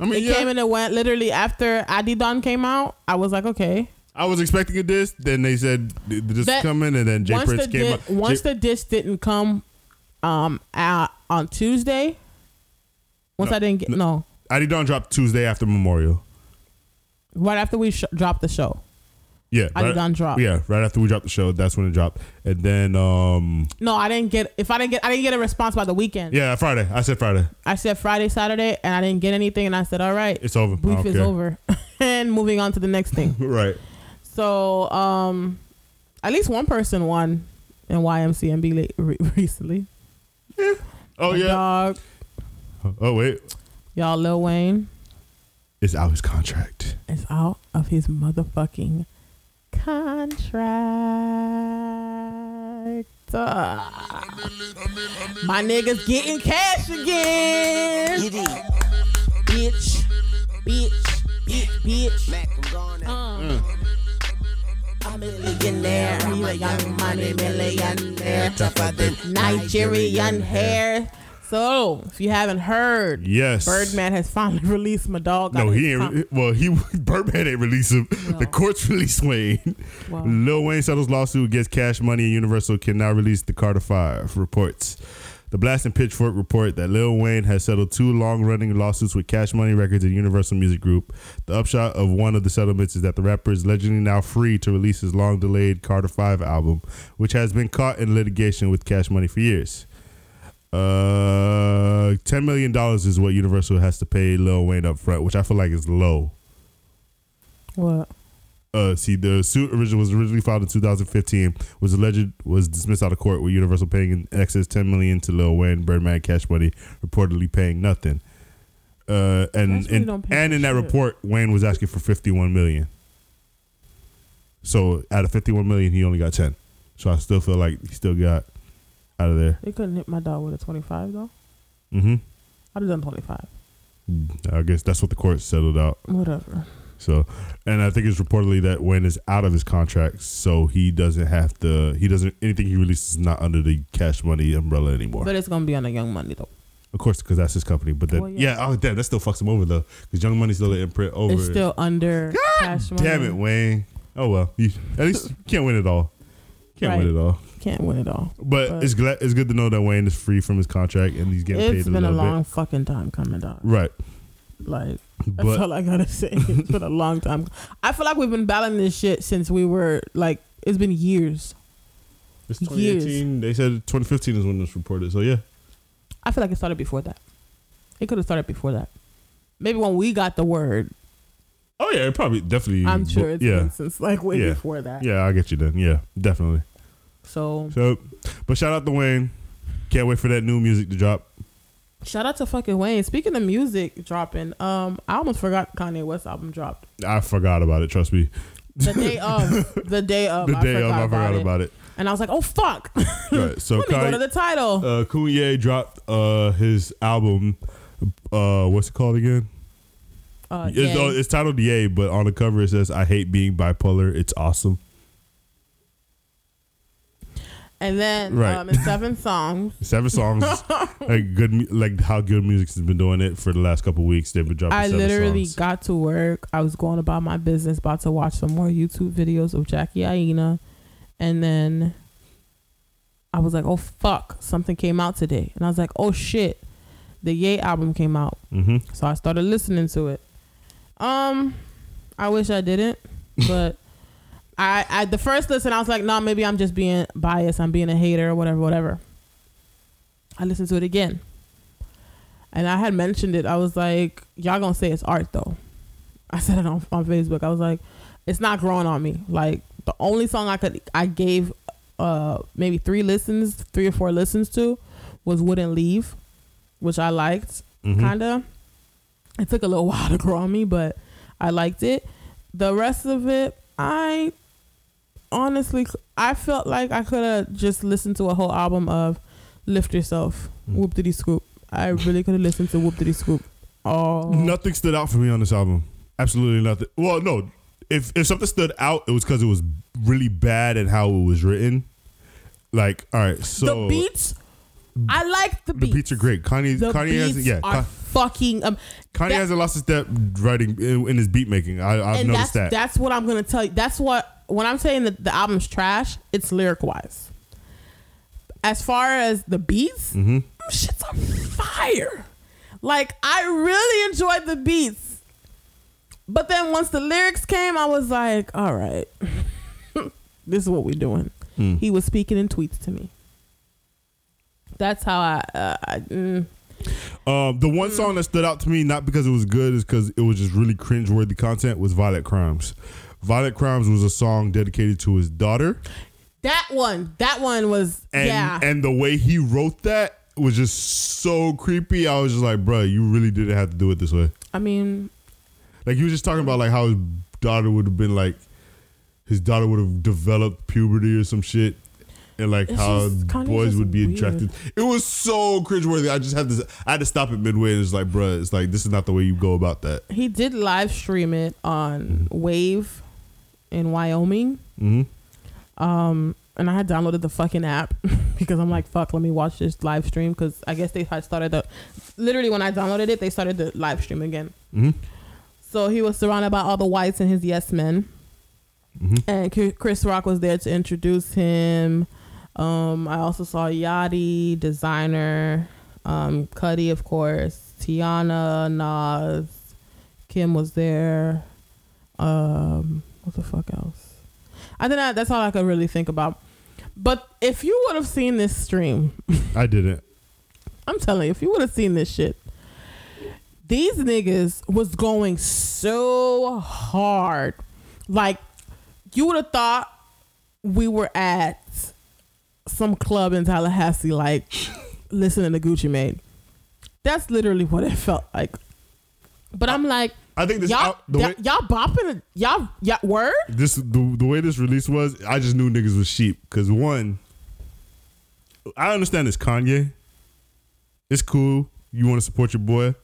I mean it yeah. came and it went. Literally after Adidon came out, I was like, okay. I was expecting a disc. Then they said th- this is That- coming, and then J. Prince the came di- out. once Jay- the disc didn't come, um, out on Tuesday. Once No, I didn't get no, Adidon dropped Tuesday after Memorial. right after we sh- dropped the show. Yeah, Adidon dropped. Yeah, right after we dropped the show, that's when it dropped. And then, um, No, I didn't get. If I didn't get, I didn't get a response by the weekend. yeah, Friday. I said Friday. I said Friday, Saturday, and I didn't get anything. And I said, all right, It's over. I beef is care. over, and moving on to the next thing. Right. So, um, at least one person won in YMCMB late, re- recently. Oh My yeah. dog, Oh wait, y'all, Lil Wayne it's out his contract. is out of his motherfucking contract. Ah. My niggas getting cash again. Bitch, bitch, bitch, bitch. Uh. A millionaire, he's a young money millionaire, tougher than Nigerian hair. So, if you haven't heard, Yes. Birdman has finally released my dog. No, he ain't. re- well, he Birdman ain't release him. No. The courts released Wayne. Wow. Lil Wayne settles lawsuit against Cash Money and Universal can now release the Carter Five reports. The Blast and Pitchfork report that Lil Wayne has settled two long-running lawsuits with Cash Money Records and Universal Music Group. The upshot of one of the settlements is that the rapper is allegedly now free to release his long-delayed Carter Five album, which has been caught in litigation with Cash Money for years. Uh, ten million dollars is what Universal has to pay Lil Wayne up front, which I feel like is low. What? Uh, see, the suit original was originally filed in 2015. Was alleged was dismissed out of court with Universal paying in excess 10 million to Lil Wayne, Birdman, Cash Money reportedly paying nothing. Uh, and and, and in that shit. report, Wayne was asking for 51 million. So out of 51 million, he only got 10. So I still feel like he still got out of there. They couldn't hit my dog with a 25 though. Mm-hmm. I'd have done 25. I guess that's what the court settled out. Whatever. So, and I think it's reportedly that Wayne is out of his contract, so he doesn't have to. He doesn't anything he releases is not under the Cash Money umbrella anymore. But it's gonna be on the Young Money though. of course, because that's his company. But then, Well, yeah. yeah. oh damn, that still fucks him over though, because Young Money's still an imprint over. It's still under Cash Money. Damn it, Wayne. Oh well, you, at least you can't win it all. Can't win Right. it all. Can't win it all. But, But- it's glad it's good to know that Wayne is free from his contract and he's getting It's paid a been a little long fucking time coming, dog. Right, Like that's but all I gotta say. It's been a long time. I feel like we've been battling this shit since we were like. It's been years. it's years. 2018. They said 2015 is when this reported. So yeah, I feel like it started before that. It could have started before that. Maybe when we got the word. oh yeah, it probably definitely. I'm sure it's yeah, been since like way Yeah. before that. yeah, I get you then. Yeah, definitely. So So, but shout out to Wayne. Can't wait for that new music to drop. shout out to fucking Wayne. Speaking of music dropping, um, I almost forgot Kanye West album dropped I forgot about it. Trust me. the day of. the day of. the I day forgot of, I about forgot it. about it. And I was like, oh fuck. Right. So Let me go to the title. uh, Kanye dropped uh, his album. Uh, what's it called again? Uh, It's, uh, it's titled Yay, but on the cover it says, "I hate being bipolar. It's awesome." And then Right. um, it's seven songs. Seven songs, like good, like how good music has been doing it for the last couple weeks. They've been dropping. I literally songs. got to work. I was going about my business, about to watch some more YouTube videos of Jackie Aina, and then I was like, "Oh fuck!" Something came out today, and I was like, "Oh shit!" The Yay album came out, Mhm. so I started listening to it. Um, I wish I didn't, but I, I the first listen, I was like, "Nah, maybe I'm just being biased. I'm being a hater, or whatever, whatever." I listened to it again. And I had mentioned it. I was like, y'all gonna say it's art though. I said it on, on Facebook. I was like, it's not growing on me. Like the only song I could I gave uh maybe three listens, three or four listens to was Wouldn't Leave, which I liked Mhm. kinda. It took a little while to grow on me, but I liked it. The rest of it, I honestly I felt like I could have just listened to a whole album of Lift Yourself, Mm. Whoop Diddy Scoop. I really could have listened to Whoop Diddy Scoop. Oh, Nothing stood out for me on this album. Absolutely nothing. Well, no. If if something stood out, it was because it was really bad and how it was written. Like, all right, so the beats. I like the beats. the beats. are great. Kanye, The Kanye beats has yeah, are Ka- fucking. Um, Kanye that- hasn't lost a step writing in, in his beat making. I, I've and noticed that's that. that's what I'm gonna tell you. That's what when I'm saying that the album's trash, it's lyric wise. As far as the beats, Mhm. shit's on fire. Like I really enjoyed the beats, but then once the lyrics came, I was like, all right, this is what we're doing. Hmm. He was speaking in tweets to me. That's how I. Uh, I mm. Um, the one song that stood out to me, not because it was good, is because it was just really cringeworthy content. Was Violent Crimes. Violent Crimes was a song dedicated to his daughter, That one, that one was and yeah. and the way he wrote that was just so creepy. I was just like, bruh, you really didn't have to do it this way. I mean, Like he was just talking about like how his daughter would have been like, his daughter would have developed puberty or some shit. And like how boys would be weird. attracted. It was so cringeworthy. I just had to. I had to stop it midway. And it's like, bruh, it's like this is not the way you go about that. he did live stream it on Wave in Wyoming. hmm Um, and I had downloaded the fucking app because I'm like, fuck, let me watch this live stream because I guess they had started the. Literally, when I downloaded it, they started the live stream again. hmm So he was surrounded by all the whites and his yes men, Mhm. and Chris Rock was there to introduce him. Um, I also saw Yachty, Desiigner, um, Cudi, of course, Teyana, Nas, Kim was there. Um, what the fuck else? I think that, that's all I could really think about. But if you would have seen this stream, I didn't. I'm telling you, if you would have seen this shit, these niggas was going so hard. Like, you would have thought we were at some club in Tallahassee, like, listening to Gucci Mane. That's literally what it felt like. But I'm like, I think this y'all, out, the way y'all bopping, y'all, y'all, word? this the, the way this release was, I just knew niggas was sheep. Cause one, I understand it's Kanye. It's cool. You want to support your boy.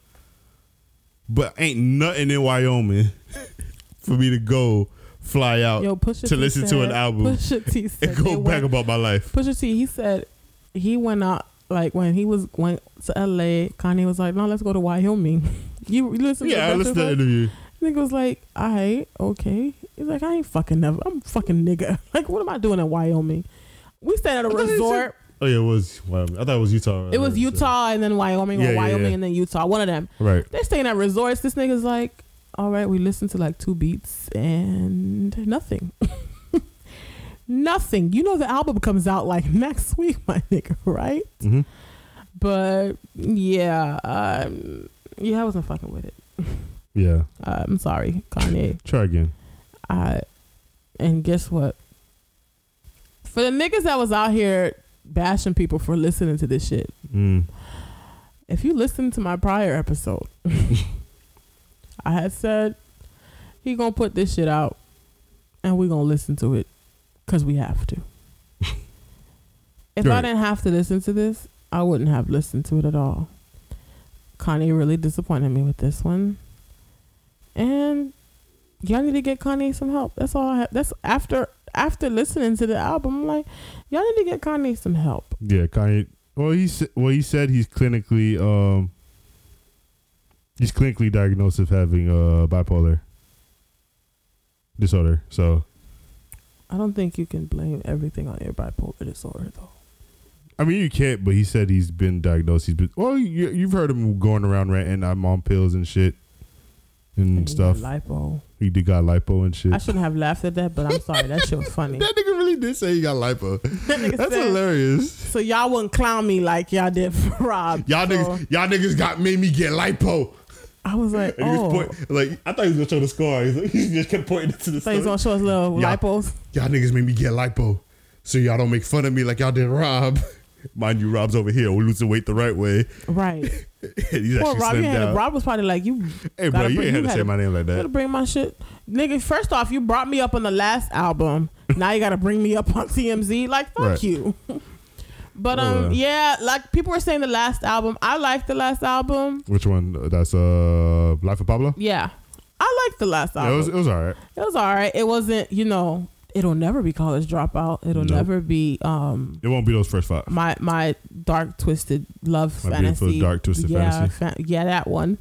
but ain't nothing in Wyoming for me to go fly out Yo, Pusha to T listen to an album Pusha T said and go back went- about my life. Pusha T, he said he went out like when he was went to LA. Kanye was like, "No, let's go to Wyoming." you, listen? Yeah, I to listened to the interview. Nigga was like, "I okay." He's like, "I ain't fucking never. I'm fucking nigga. Like, what am I doing in Wyoming? We stayed at a I thought he said- resort. Oh yeah, it was. Wyoming. I thought it was Utah. It was Utah and then Wyoming, Yeah, or Wyoming yeah. and then Utah. One of them. Right. They're staying at resorts. This nigga's like, all right, we listened to like two beats and nothing. nothing. You know the album comes out like next week, my nigga, right? hmm But yeah, um, yeah, I wasn't fucking with it. Yeah. Uh, I'm sorry, Kanye. Try again. I and guess what? For the niggas that was out here bashing people for listening to this shit, Mm. if you listen to my prior episode, I had said he gonna put this shit out, and we gonna listen to it, cause we have to. if I didn't have to listen to this, I wouldn't have listened to it at all. Kanye really disappointed me with this one, and y'all need to get Kanye some help. That's all I have. That's after after listening to the album. I'm like, y'all need to get Kanye some help. Yeah, Kanye. Well, he said. Well, he said he's clinically. Um. He's clinically diagnosed with having uh bipolar disorder. So, I don't think you can blame everything on your bipolar disorder though. I mean, you can't. But he said he's been diagnosed. He's been. Well, you, you've heard him going around ranting. I'm on pills and shit and, And stuff. Lipo. he did got lipo and shit. I shouldn't have laughed at that, but I'm sorry. That shit was funny. that nigga really did say he got lipo. That nigga That's said- hilarious. So y'all wouldn't clown me like y'all did for Rob. Y'all So niggas, y'all niggas got made me get lipo. I was like, And oh. point, like I thought he was gonna show the scar. He's like, he just kept pointing to the So he's gonna show us little Yeah. lipos. Y'all niggas made me get lipo, so y'all don't make fun of me like y'all did Rob. Mind you, Rob's over here We're losing weight the right way. Right. He's Poor Rob, you had. Rob was probably like, you hey, bro, you bring- ain't had to say my name like that. gotta bring my shit. Nigga, first off, you brought me up on the last album. now you gotta bring me up on TMZ. Like, fuck Right. you. But um, Uh. yeah, like people were saying the last album. I liked the last album. Which one? That's uh, Life of Pablo. Yeah, I liked the last Yeah, album. it was it was alright. It was all right. It wasn't, you know, it'll never be college dropout. It'll Nope. never be um It won't be those first five. my my dark twisted love My fantasy. Dark Twisted yeah, Fantasy. fa- yeah, that one.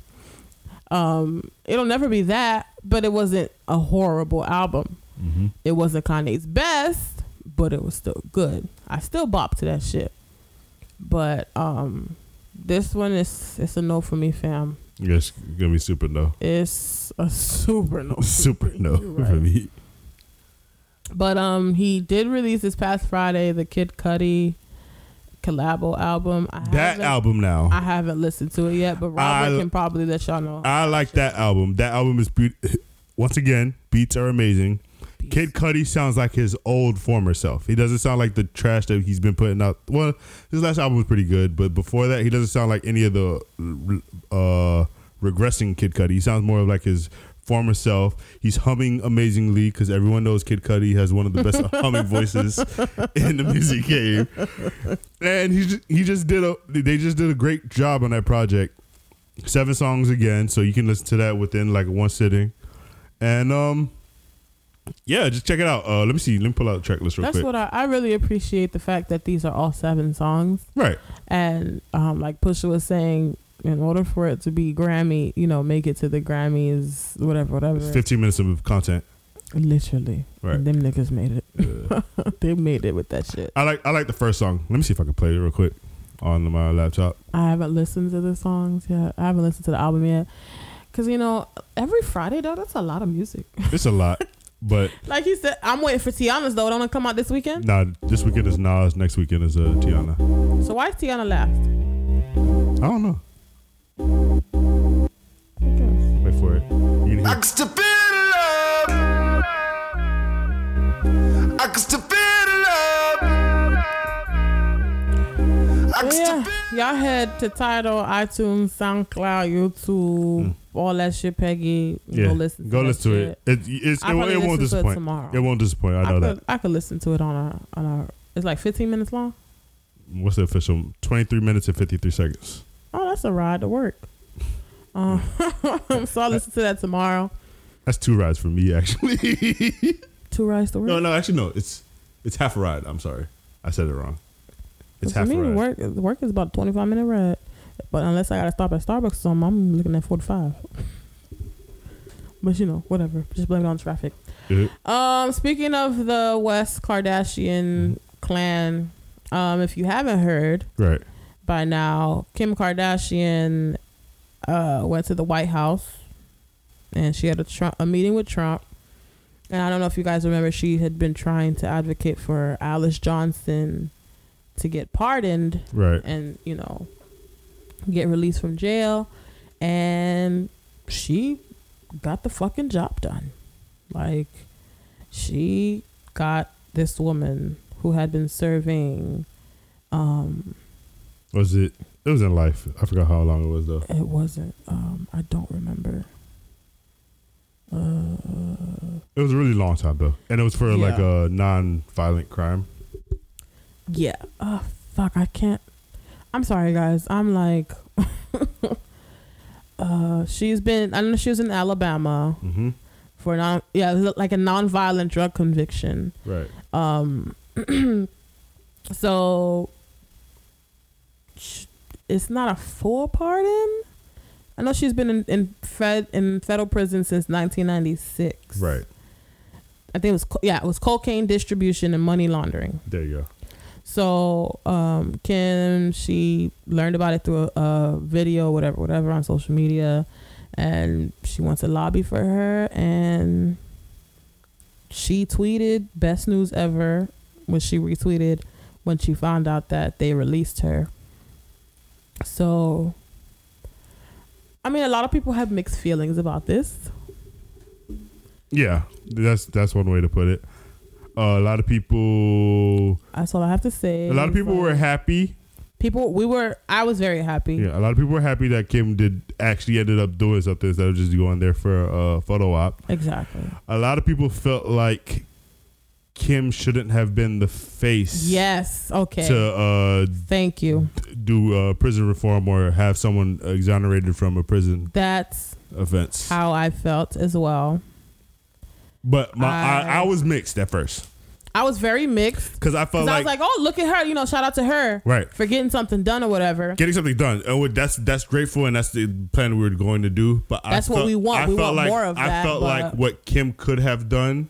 Um, it'll never be that, but it wasn't a horrible album. Mm-hmm. It wasn't Kanye's best, but it was still good. I still bop to that shit. But um, this one is it's a no for me, fam. Yes, gonna be super no. It's a super no. Super no for me. But um, he did release this past Friday the Kid Cudi collabo album. I That album now. I haven't listened to it yet, but Robert I- can probably let y'all know. I like that album. That album is be- once again beats are amazing. Kid Cudi sounds like his old former self. He doesn't sound like the trash that he's been putting out. Well, his last album was pretty good, but before that, he doesn't sound like any of the uh, regressing Kid Cudi. He sounds more like his former self. He's humming amazingly because everyone knows Kid Cudi has one of the best humming voices in the music game. And he just, he just did a they just did a great job on that project. Seven songs again, so you can listen to that within like one sitting. And um yeah, just check it out. Uh let me see. Let me pull out the track list real quick. That's quick. what I, I really appreciate the fact that these are all seven songs, right. and um, like Pusha was saying, in order for it to be Grammy, you know, make it to the Grammys, whatever, whatever. It's 15 minutes of content. Literally, Right. And them niggas made it. Yeah. they made it with that shit. I like I like the first song. Let me see if I can play it real quick on my laptop. I haven't listened to the songs yet. I haven't listened to the album yet. Cause you know, every Friday though, that's a lot of music. It's a lot, but like you said, I'm waiting for Teyana's though. Don't it come out this weekend? nah, this weekend is Nas, next weekend is uh Teyana. So why is Teyana last? I don't know. I guess. Wait for it. You can I can still feel the love. I can still feel the love. I can But still yeah, feel y'all head to Tidal, iTunes, SoundCloud, YouTube, mm. all that shit, Peggy. yeah, Go listen. To go that listen to shit. it. It, it's, it, I'll won't- probably it won't listen to it disappoint. tomorrow. It won't disappoint. I I know could, that. I could listen to it on a on a. It's like 15 minutes long. What's the official? 23 minutes and 53 seconds. Oh, that's a ride to work. Um, so I'll listen to that tomorrow. That's two rides for me, actually. Two rides to work. no, no, actually, no. It's it's half a ride. I'm sorry, I said it wrong. It's half me, a ride. work work is about a twenty five minute ride. But unless I gotta stop at Starbucks or something, I'm looking at forty five. but you know, whatever. Just blame it on traffic. Yeah. Um, speaking of the West Kardashian clan, um, if you haven't heard Right. By now, Kim Kardashian uh, went to the White House and she had a Trump, a meeting with Trump. And I don't know if you guys remember, she had been trying to advocate for Alice Johnson to get pardoned Right. and you know get released from jail and she got the fucking job done like she got this woman who had been serving um Was it? It was in life. I forgot how long it was though. it wasn't um i don't remember uh It was a really long time though, and it was for like a non-violent crime. yeah oh fuck i can't i'm sorry guys i'm like uh she's been i don't know she was in alabama Mm-hmm. for non yeah like a non-violent drug conviction Right. um so it's not a full pardon? I know she's been in, in fed in federal prison since 1996 Right. i think it was yeah it was cocaine distribution and money laundering. There you go. so um kim she learned about it through a, a video whatever whatever on social media. And she wants to lobby for her. And she tweeted best news ever when she retweeted when she found out that they released her so i mean a lot of people have mixed feelings about this Yeah, that's that's one way to put it. Uh, a lot of people, that's all i have to say a lot of people were happy. people we were i was very happy Yeah, a lot of people were happy that Kim did actually ended up doing something instead of just going there for a photo op. exactly A lot of people felt like Kim shouldn't have been the face. yes okay To uh, thank you do uh, prison reform or have someone exonerated from a prison that's offense. how i felt as well But my I, I- I was mixed at first i was very mixed because I felt because i was like oh look at her you know shout out to her right for getting something done or whatever getting something done. And what- that's that's grateful and that's the plan we were going to do. But That's I what felt, we want. I We felt want like, more of I that, felt like what Kim could have done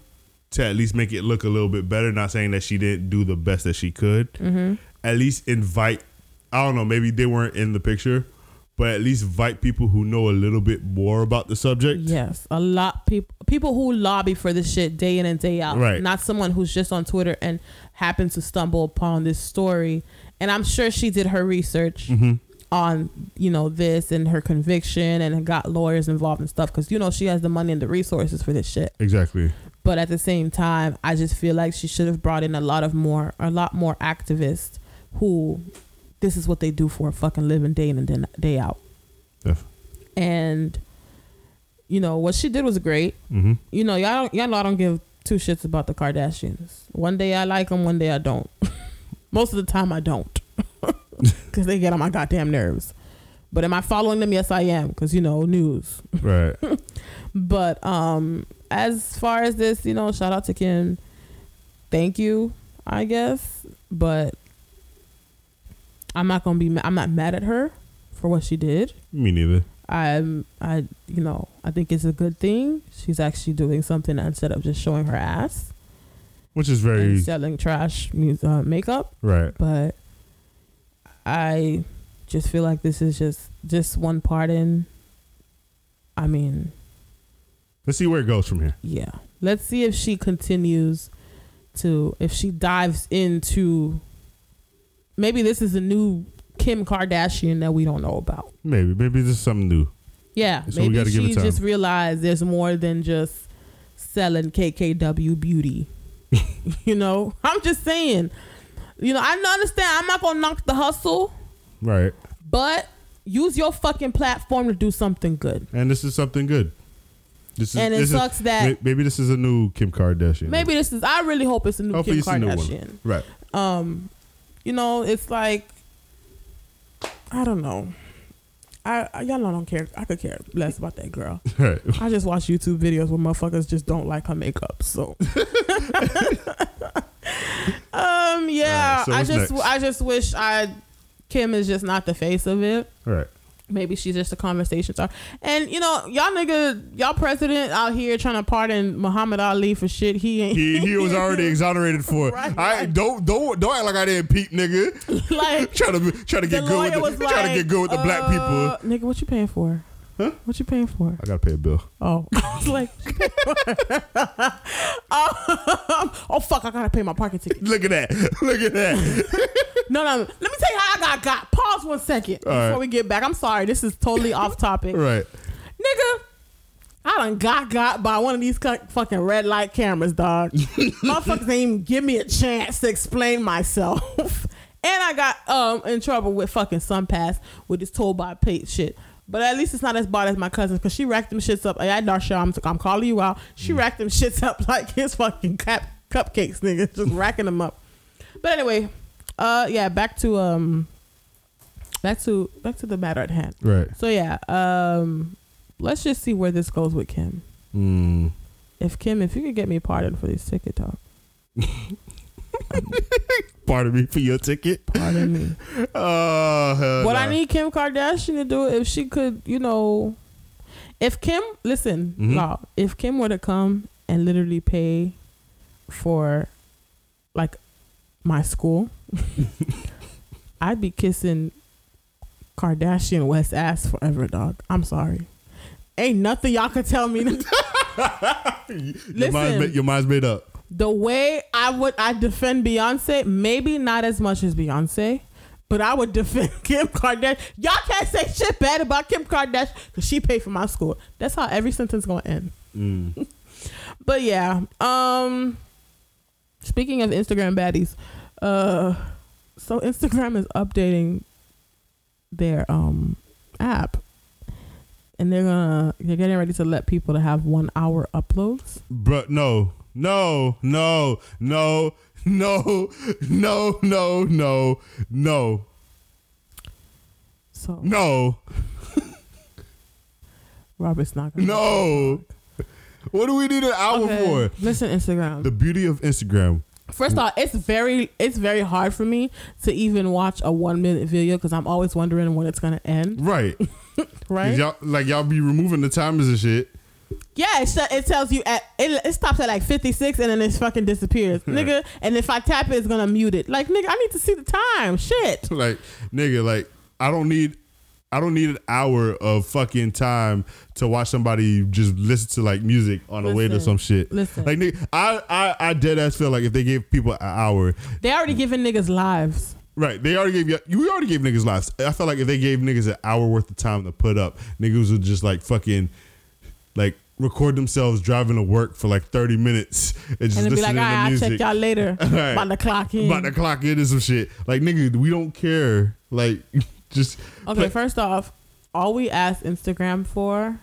to at least make it look a little bit better. Not saying that she didn't do the best that she could. Mm-hmm. At least invite. I don't know. Maybe they weren't in the picture, but at least invite people who know a little bit more about the subject. Yes, a lot people people who lobby for this shit day in and day out. Right. Not someone who's just on Twitter and happens to stumble upon this story. And I'm sure she did her research Mm-hmm. on you know this and her conviction and got lawyers involved and stuff because you know she has the money and the resources for this shit. Exactly. But at the same time, I just feel like she should have brought in a lot of more a lot more activists who this is what they do for a fucking living day in and day- out. Def- And you know what she did was great. Mm-hmm. you know, y'all don't, y'all know I don't give two shits about the Kardashians. One day I like them, one day I don't. Most of the time I don't, because they get on my goddamn nerves. But am I following them? Yes, I am, because you know news. Right. But um, as far as this, you know, shout out to Kim. Thank you, I guess. But I'm not gonna be. ma- I'm not mad at her for what she did. Me neither. I'm I you know I think it's a good thing. She's actually doing something instead of just showing her ass Which is very selling trash uh, makeup. right. But I just feel like this is just just one part in. I mean, Let's see where it goes from here. yeah. Let's see if she continues to if she dives into. Maybe this is a new Kim Kardashian that we don't know about. Maybe. Maybe this is something new. Yeah, So maybe gotta give it she just realized there's more than just selling KKW beauty. you know, I'm just saying. You know, I understand. I'm not gonna knock the hustle, Right. but use your fucking platform to do something good. And this is something good. This is, And it this is- sucks that- maybe this is a new Kim Kardashian. Maybe this is. I really hope it's a new Hopefully Kim a new. Kardashian. Right. Um, you know, it's like I don't know. I, I y'all don't care. I could care less about that girl. Right. I just watch YouTube videos where motherfuckers just don't like her makeup. So, um, yeah, Alright, so I just next? I just wish I Kim is just not the face of it. Right. Maybe she's just a conversation star. And you know, y'all nigga, y'all president out here trying to pardon Muhammad Ali for shit he ain't He, he was already exonerated for it. Right, I right. don't don't don't act like I didn't peep, nigga. like. trying to try to get good with the, like, try to get good with the black people. uh, Nigga, what you paying for? Huh? What you paying for? I gotta pay a bill. Oh, I was like, um, oh fuck, I gotta pay my parking ticket. Look at that. Look at that. No, no, let me tell you how I got got. Pause one second before right. we get back. I'm sorry, this is totally off topic. right. Nigga, I done got got by one of these fucking red light cameras, dog. Motherfuckers ain't even give me a chance to explain myself. and I got um in trouble with fucking SunPass with this toll by pay shit. But at least it's not as bad as my cousins because she racked them shits up. I Darsha, I'm, I'm calling you out. She racked them shits up like his fucking cap, cupcakes, nigga. Just racking them up. But anyway, uh, yeah, back to um, back to back to the matter at hand. Right. So yeah, um, let's just see where this goes with Kim. Mm. If Kim, if you could get me pardoned for this ticket talk, Pardon me for your ticket. pardon me. Oh, hell what nah. I need Kim Kardashian to do, if she could, you know, if Kim, listen, Mhm. law, if Kim were to come and literally pay for, like, my school, I'd be kissing Kardashian West ass forever, dog. I'm sorry. Ain't nothing y'all could tell me. Your mind's, Listen. ma- your mind's made up. The way I would I defend Beyonce, maybe not as much as Beyonce, but I would defend Kim Kardashian. Y'all can't say shit bad about Kim Kardashian because she paid for my school. That's how every sentence gonna end. Mm. But yeah, um, speaking of Instagram baddies, uh, so Instagram is updating their um app, and they're gonna they're getting ready to let people to have one hour uploads. But no, no, no, no, no, no, no, no, no. So no. Robert's not gonna No. What do we need an hour Okay, for? Listen, Instagram. The beauty of Instagram. First off, it's very it's very hard for me to even watch a one minute video because I'm always wondering when it's gonna end. Right. 'Cause Right? Y'all like y'all be removing the timers and shit. Yeah, it, sh- it tells you at it, it stops at like 56 and then it fucking disappears, nigga. And if I tap it, it's gonna mute it. Like, nigga, I need to see the time. Shit. Like, nigga, like I don't need I don't need an hour of fucking time to watch somebody just listen to like music on the way to Listen, some shit. listen. Like nigga, I, I I dead ass feel like if they gave people an hour, They already giving niggas lives. right? They already gave you you already gave niggas lives. I feel like if they gave niggas an hour worth of time to put up, niggas would just like fucking like record themselves driving to work for like 30 minutes and just And be like, listening all right, to I'll music. check y'all later. Right. About the clock in. about to clock in and some shit. Like nigga, we don't care. Like just Okay, play- first off, all we asked Instagram for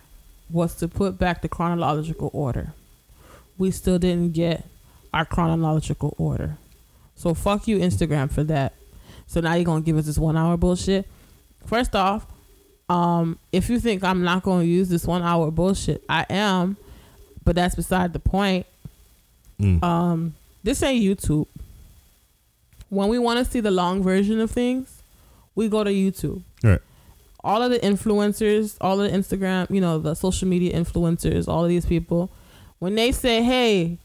was to put back the chronological order. We still didn't get our chronological order. So fuck you, Instagram, for that. So now you're gonna give us this one hour bullshit. First off, um, if you think I'm not gonna use this one hour bullshit, I am, but that's beside the point. Mm. Um, this ain't YouTube. When we want to see the long version of things, we go to YouTube right. all of the influencers, all of the Instagram, you know, the social media influencers, all of these people, when they say, "Hey,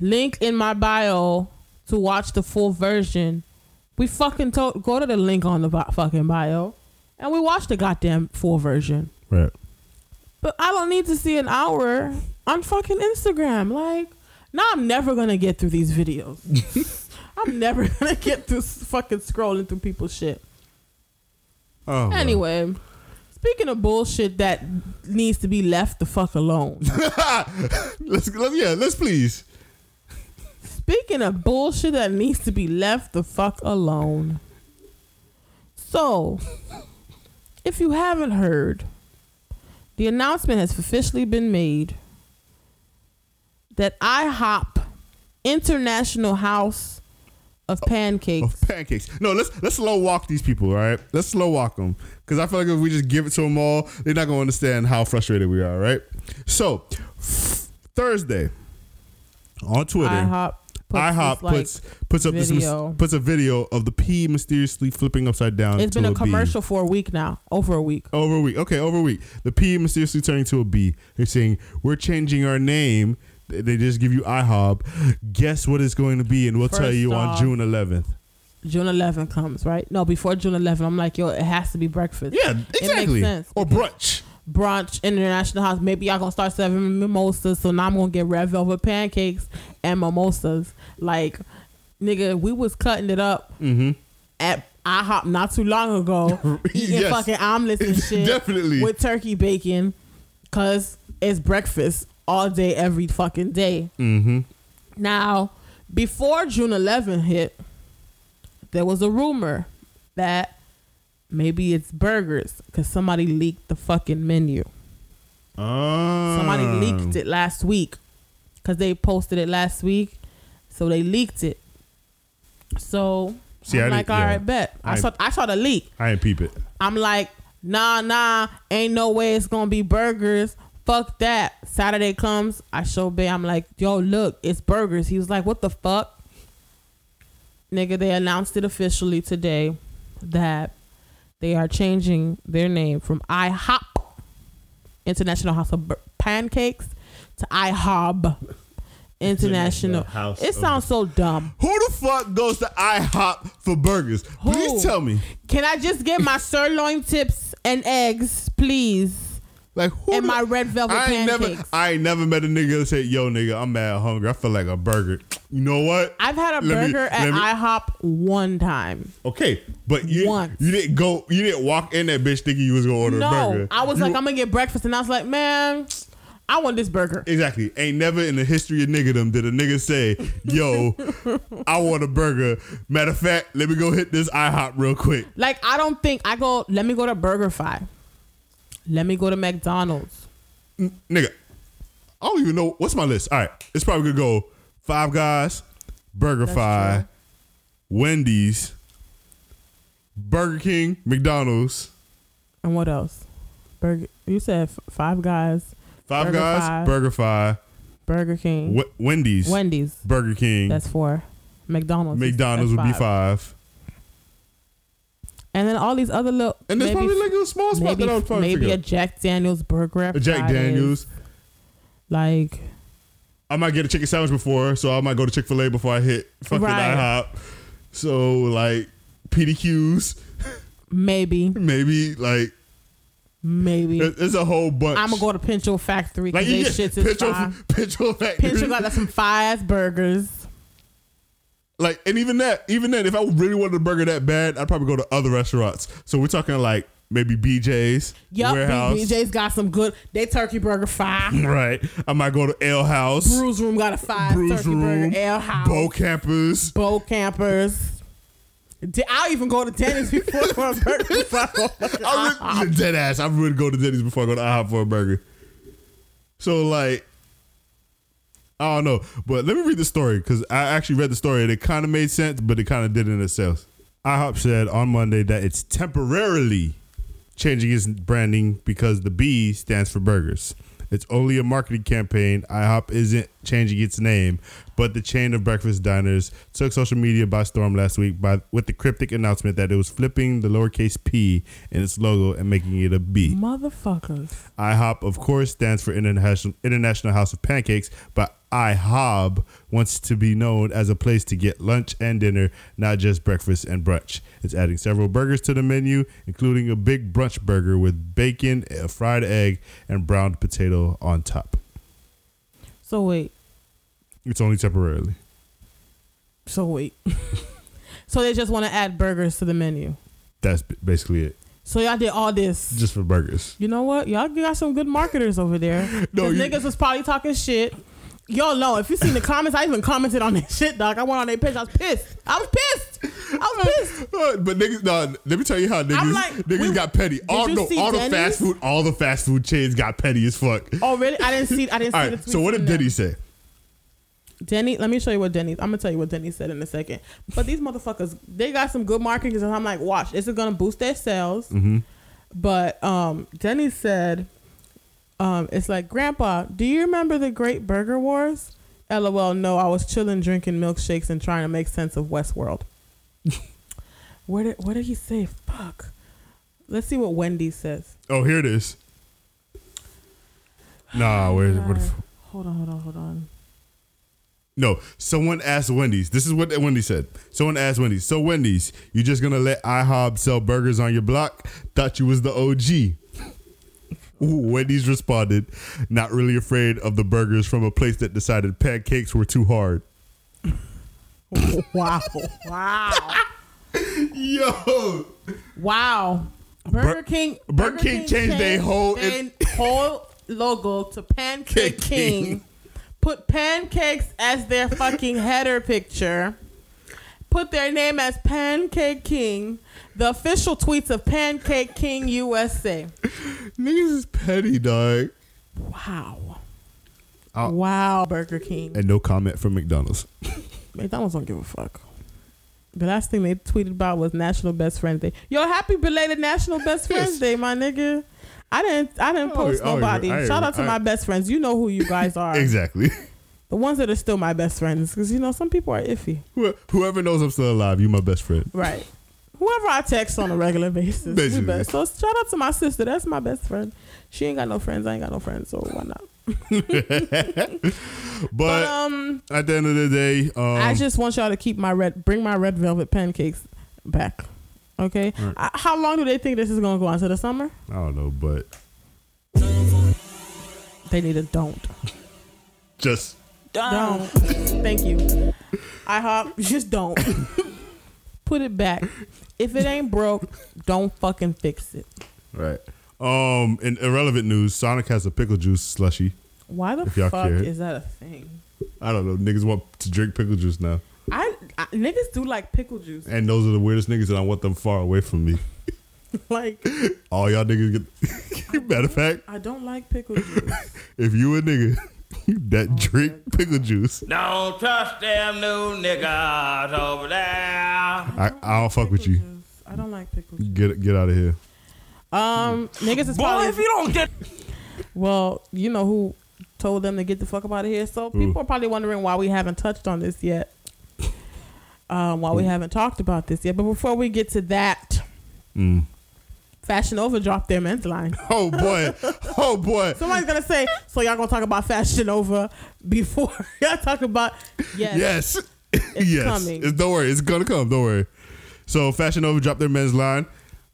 link in my bio to watch the full version," we fucking to- go to the link on the bi- fucking bio, and we watch the goddamn full version. Right. But I don't need to see an hour on fucking Instagram. Like, now I'm never gonna get through these videos. I'm never gonna get through fucking scrolling through people's shit. Oh. well. Anyway, speaking of bullshit that needs to be left the fuck alone. let's, let's yeah, let's please. speaking of bullshit that needs to be left the fuck alone. So, if you haven't heard, the announcement has officially been made that IHOP International House of oh, pancakes. of pancakes. No, let's let's slow walk these people. All right, let's slow walk them because I feel like if we just give it to them all, they're not gonna understand how frustrated we are. Right. So f- Thursday on Twitter, IHOP. Puts IHOP this, like, puts puts up this video. mis- puts a video of the P mysteriously flipping upside down. It's been a commercial for a week now, over a week. Over a week. Okay, over a week. The P mysteriously turning to a B. They're saying, We're changing our name. They- just give you IHOB. Guess what it's going to be, and we'll tell First you on June 11th. June 11 comes, right? No, before June 11th, I'm like, yo, it has to be breakfast. Yeah, makes exactly. sense Or brunch. Brunch, International House. Maybe y'all gonna start serving mimosas, so now I'm gonna get red velvet pancakes and mimosas. Like, nigga, we was cutting it up Mm-hmm. at IHOP not too long ago, eating Yes. fucking omelets and shit. Definitely. With turkey bacon, cause it's breakfast all day, every fucking day. Mm-hmm. Now, before June 11 hit, there was a rumor that maybe it's burgers because somebody leaked the fucking menu. Oh. Somebody leaked ah. it last week because they posted it last week, so they leaked it. So See, I I'm like, didn't- all yeah. right, bet. I I- saw I saw the leak. I ain't peep it. I'm like, nah, nah, ain't no way it's gonna be burgers. Fuck that. Saturday comes, I show Bay, I'm like, yo, look, it's burgers. He was like, what the fuck? Nigga, they announced it officially today that they are changing their name from IHOP, International House of Bur- Pancakes, to IHOB, International. House It sounds so dumb. Who the fuck goes to IHOP for burgers? Please tell me. Can I just get my sirloin tips and eggs, please? Like who? And my red velvet I ain't never, pancakes. I ain't never met a nigga that say, "Yo, nigga, I'm mad hungry. I feel like a burger." You know what? I've had a Let me- burger at let me- IHOP one time. Okay, but you Once. you didn't go. You didn't walk in that bitch thinking you was gonna order a No, burger. I was You- like, I'm gonna get breakfast, and I was like, man, I want this burger. Exactly. Ain't never in the history of niggerdom did a nigga say, "Yo, I want a burger." Matter of fact, let me go hit this IHOP real quick. Like, I don't think I go. Let me go to BurgerFi. Let me go to McDonald's. Nigga, I don't even know what's my list. All right, it's probably gonna go Five Guys, Burger That's Fi. Wendy's, Burger King, McDonald's, And what else? Burger. You said f- Five Guys, Five Burger Guys, Fi. Burger Fi, Burger King, w- Wendy's, Wendy's. Burger King, That's four. McDonald's. McDonald's would be five. And then all these other little. And there's maybe, probably like a small spot maybe that I would probably maybe a Jack Daniels burger. A Jack Fridays. Daniels. Like I might get a chicken sandwich before, so I might go to Chick Fil A before I hit fucking Right. IHOP. So like PDQs, maybe, maybe like maybe. there's a whole bunch. I'm gonna go to Pincho Factory like because they you shits get is fire. Pincho, Pincho Factory. Pincho got like some fire burgers. Like, and even that, even then, if I really wanted a burger that bad, I'd probably go to other restaurants. So we're talking like maybe BJ's, Yup, Warehouse, BJ's got some good. They turkey burger fire. right? I might go to Ale House, Brews Room got a fire Brews turkey Room, burger. Ale House, Bokampers. Bo Campers. I'll even go to Denny's before for a burger. before I go fucking I IHOP. would, dead ass. I would go to Denny's before I go to IHOP for a burger. So like, I don't know, but let me read the story because I actually read the story and it kind of made sense, but it kind of didn't in itself. IHOP said on Monday that it's temporarily changing its branding because the B stands for burgers. It's only a marketing campaign. IHOP isn't changing its name, but the chain of breakfast diners took social media by storm last week by with the cryptic announcement that it was flipping the lowercase p in its logo and making it a B. Motherfuckers. IHOP, of course, stands for International International House of Pancakes, but IHOB wants to be known as a place to get lunch and dinner, not just breakfast and brunch. It's adding several burgers to the menu, including a big brunch burger with bacon, a fried egg, and browned potato on top. So wait. It's only temporarily. So wait. so they just want to add burgers to the menu. That's basically it. So y'all did all this. Just for burgers. You know what? Y'all got some good marketers over there. No, you- niggas was probably talking shit. Y'all know if you seen the comments, I even commented on that shit, dog. I went on their page. I was pissed. I was pissed. I was pissed. But niggas, no, let me tell you how niggas, like, niggas we- got petty. All, no, all the fast food, all the fast food chains got petty as fuck. Oh really? I didn't see. I didn't All see right. So what did. Diddy say? Denny, let me show you what Denny. I'm gonna tell you what Denny said in a second. But these motherfuckers, they got some good marketing. And I'm like, watch, this is gonna boost their sales. But um, Denny said, um, it's like, Grandpa, do you remember the Great Burger Wars? LOL. No, I was chilling, drinking milkshakes, and trying to make sense of Westworld. Where did what did he say? Fuck. Let's see what Wendy says. Oh, here it is. Nah, where's what? the f- Hold on, hold on, hold on. No, someone asked Wendy's. This is what Wendy said. Someone asked Wendy's. So Wendy's, you just gonna let IHOB sell burgers on your block? Thought you was the OG. Ooh, Wendy's responded, not really afraid of the burgers from a place that decided pancakes were too hard. Wow. wow. Yo, Wow. Burger Bur- King Burger King changed their whole- their whole logo to Pancake King. King. Put pancakes as their fucking header picture. Put their name as Pancake King. The official tweets of Pancake King USA. niggas is petty, dog. Wow. Wow, Burger King. And no comment from McDonald's. McDonald's don't give a fuck. The last thing they tweeted about was National Best Friends Day. Yo, happy belated National Best Friends Day, my nigga. I didn't I didn't Oh, post oh, nobody. I- Shout out to I- my best friends. You know who you guys are. exactly. The ones that are still my best friends. Because you know, some people are iffy. Whoever knows I'm still alive, you my best friend. Right. Whoever I text on a regular basis. Basically. best. So shout out to my sister. That's my best friend. She ain't got no friends. I ain't got no friends. So why not? But, But um at the end of the day, um, I just want y'all to keep my red, bring my red velvet pancakes back. Okay. Right. Uh, how long do they think this is gonna go on to the summer? I don't know, but They need a don't. just Don't. Thank you. I hop. Just don't. Put it back. If it ain't broke, don't fucking fix it. right. Um, in irrelevant news, Sonic has a pickle juice slushy. Why the fuck care. is that a thing? I don't know. Niggas want to drink pickle juice now, I, I niggas do like pickle juice. and those are the weirdest niggas, and I want them far away from me. Like All y'all niggas get. Matter of fact, I don't like pickle juice. if you a nigga that drink pickle juice, Don't trust them new niggas over there. I, I don't fuck with you. juice. I don't like pickle juice. Get get out of here. Um, niggas is Boy, probably if you don't get well. You know who told them to get the fuck up out of here. So people are probably wondering why we haven't touched on this yet. Um, why we haven't talked about this yet. But before we get to that, Mm. Fashion Nova dropped their men's line. Oh boy. oh boy. Somebody's gonna say, so y'all gonna talk about Fashion Nova before y'all talk about yes. Yes. yes. coming. It's, don't worry. It's gonna come. Don't worry. So Fashion Nova dropped their men's line.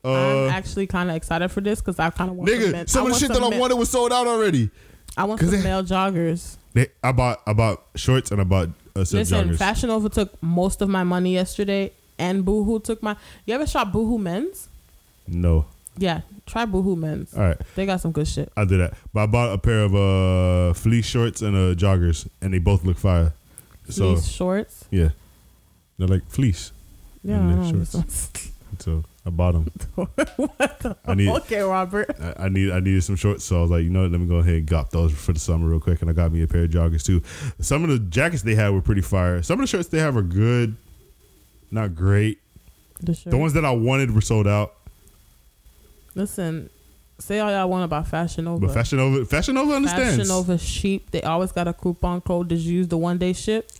Uh, I'm actually kind of excited for this because I kind of want some nigga, men- some of the shit some that I wanted was sold out already. I want some they- male joggers. They, I bought I bought shorts and I bought Listen. Fashion Nova took most of my money yesterday, and Boohoo took my. You ever shop Boohoo Men's? no. Yeah, try Boohoo Men's. All right. They got some good shit. I did that. But I bought a pair of uh fleece shorts and uh joggers and they both look fire. So Fleece shorts. yeah. They're like fleece. Yeah, And I shorts. So I bought them. I need okay, Robert. I, I need I needed some shorts, so I was like, you know what, let me go ahead and got those for the summer real quick, and I got me a pair of joggers too. Some of the jackets they had were pretty fire. Some of the shirts they have are good, not great. The. The ones that I wanted were sold out. Listen, say all y'all want about Fashion Nova. But Fashion Nova, Fashion Nova understands. Fashion Nova's cheap. They always got a coupon code. Did you use the one day ship?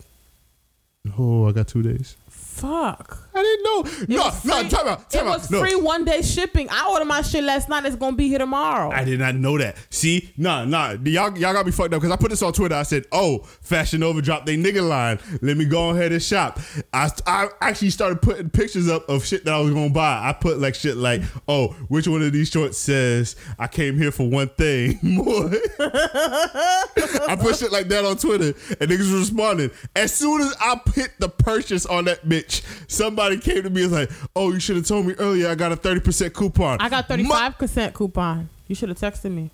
Oh, I got two days. Fuck. I didn't know. It No, no, time out, time it out. was No. free one day shipping. I ordered my shit last night. It's gonna be here tomorrow. I did not know that. See, nah, nah, y'all, y'all got me fucked up because I put this on Twitter. I said, "Oh, Fashion Nova dropped they nigga line. Let me go ahead and shop." I, I actually started putting pictures up of shit that I was gonna buy. I put like shit like, "Oh, which one of these shorts says I came here for one thing more?" I put shit like that on Twitter, and niggas was responding. As soon as I hit the purchase on that bitch, somebody came to me and was like, "Oh, you should have told me earlier. I got a thirty percent coupon." I got thirty five percent coupon. You should have texted me.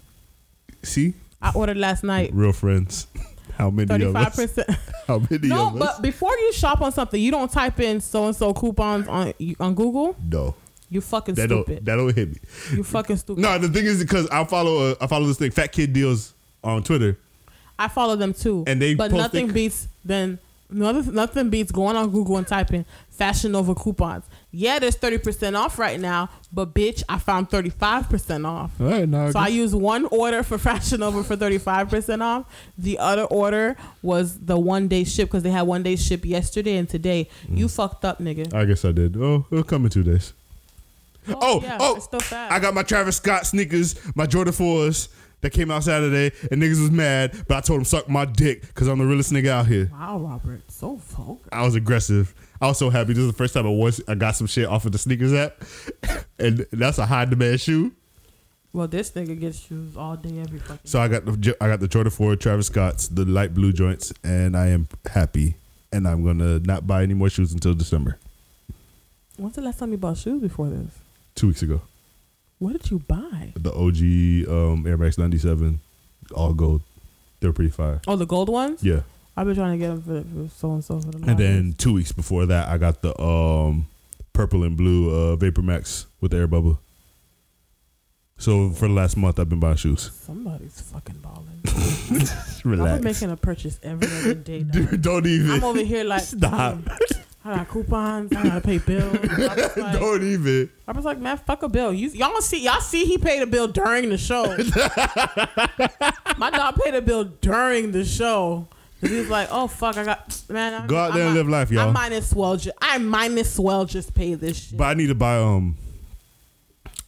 See, I ordered last night. real friends. How many Thirty of five percent. How many No, but before you shop on something, you don't type in so and so coupons on on Google. no, You fucking that stupid. don't that don't hit me. You fucking stupid. No, the thing is because I follow uh, I follow this thing, Fat Kid Deals on Twitter. I follow them too. And they but nothing their- beats than nothing, nothing beats going on Google and typing Fashion Nova coupons. Yeah, there's thirty percent off right now, but bitch, I found thirty five percent off. All right, now So I used one order for Fashion Nova for thirty five percent off. The other order was the one day ship because they had one day ship yesterday and today. Mm. You fucked up, nigga. I guess I did. Oh, it'll come in two days. Oh, yeah, oh, it's still fast. I got my Travis Scott sneakers, my Jordan 4s that came out Saturday, and niggas was mad, but I told them suck my dick because I'm the realest nigga out here. Wow, Robert, so vulgar. I was aggressive. I was so happy. This is the first time I was I got some shit off of the sneakers app, and that's a high demand shoe. Well, this nigga gets shoes all day, every fucking. So I got the I got the Jordan 4 Travis Scott's, the light blue joints, and I am happy. And I'm gonna not buy any more shoes until December. When's the last time you bought shoes before this? Two weeks ago, What did you buy? the OG um, Air Max 97, all gold. They're pretty fire. Oh, the gold ones. Yeah. I've been trying to get them for, for so and so for the. And then two weeks before that, I got the um, purple and blue uh, Vapor Max with the air bubble. So for the last month, I've been buying shoes. somebody's fucking balling. Relax. I'm making a purchase every other day. Dude, don't even. I'm over here like, Stop. I got coupons. I gotta pay bills. Like, don't even. I was like, man, fuck a bill. You y'all see y'all see he paid a bill during the show. My dog paid a bill during the show. 'Cause He was like, "Oh fuck, I got man." I, Go out there I and live life, y'all. I might as well just I might as well just pay this shit. But I need to buy um.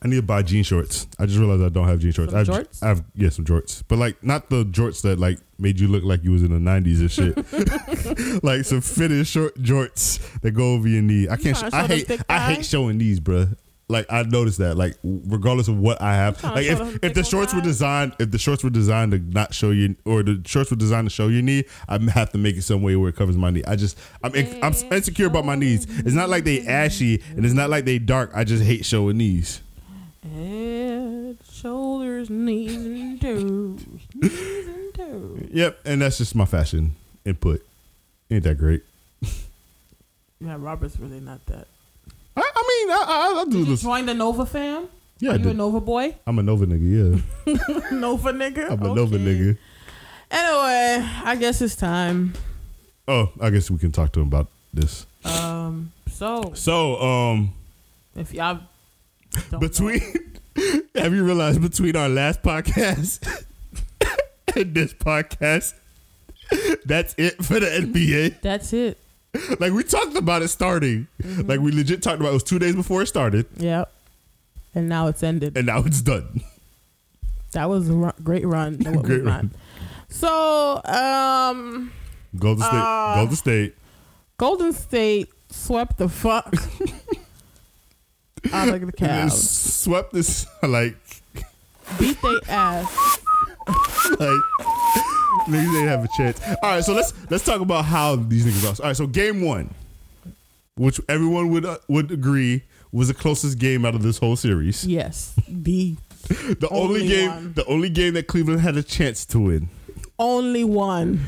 I need to buy jean shorts. I just realized I don't have jean shorts. Some I have, jorts? I have yeah some jorts, but like not the jorts that like made you look like you was in the nineties and shit. like some fitted short jorts that go over your knee. I can't. Sh- I hate. I hate showing these, bruh. Like I noticed that. Like regardless of what I have, like if, if the shorts were designed, if the shorts were designed to not show you, or the shorts were designed to show your knee, I have to make it some way where it covers my knee. I just I'm I'm insecure about my knees. It's not like they ashy and it's not like they dark. I just hate showing knees. Head, shoulders, knees, and toes. Knees and toes. Yep, and that's just my fashion input. Ain't that great? Yeah, Robert's really not that. I, I mean, I, I, I do Did you this. join the Nova fam? Yeah, I Are you a. Nova boy? I'm a Nova nigga. Yeah, Nova nigga? I'm a Nova nigga. Anyway, I guess it's time. Oh, I guess we can talk to him about this. Um, so So, um, if y'all don't between have you realized between our last podcast and this podcast, that's it for the NBA. that's it. Like we talked about it starting. Like we legit talked about it was two days before it started, Yep. And now it's ended. and now it's done. That was a ru- great run. No, it Great run. So, um, Golden State, Uh, Golden State. Golden State swept the fuck out of the Cavs. Swept this like Beat they ass. like niggas didn't have a chance. All right, so let's let's talk about how these niggas lost. All right, so game one, which everyone would uh, would agree was the closest game out of this whole series. Yes, the The only, Only game, one. the only game that Cleveland had a chance to win. only one.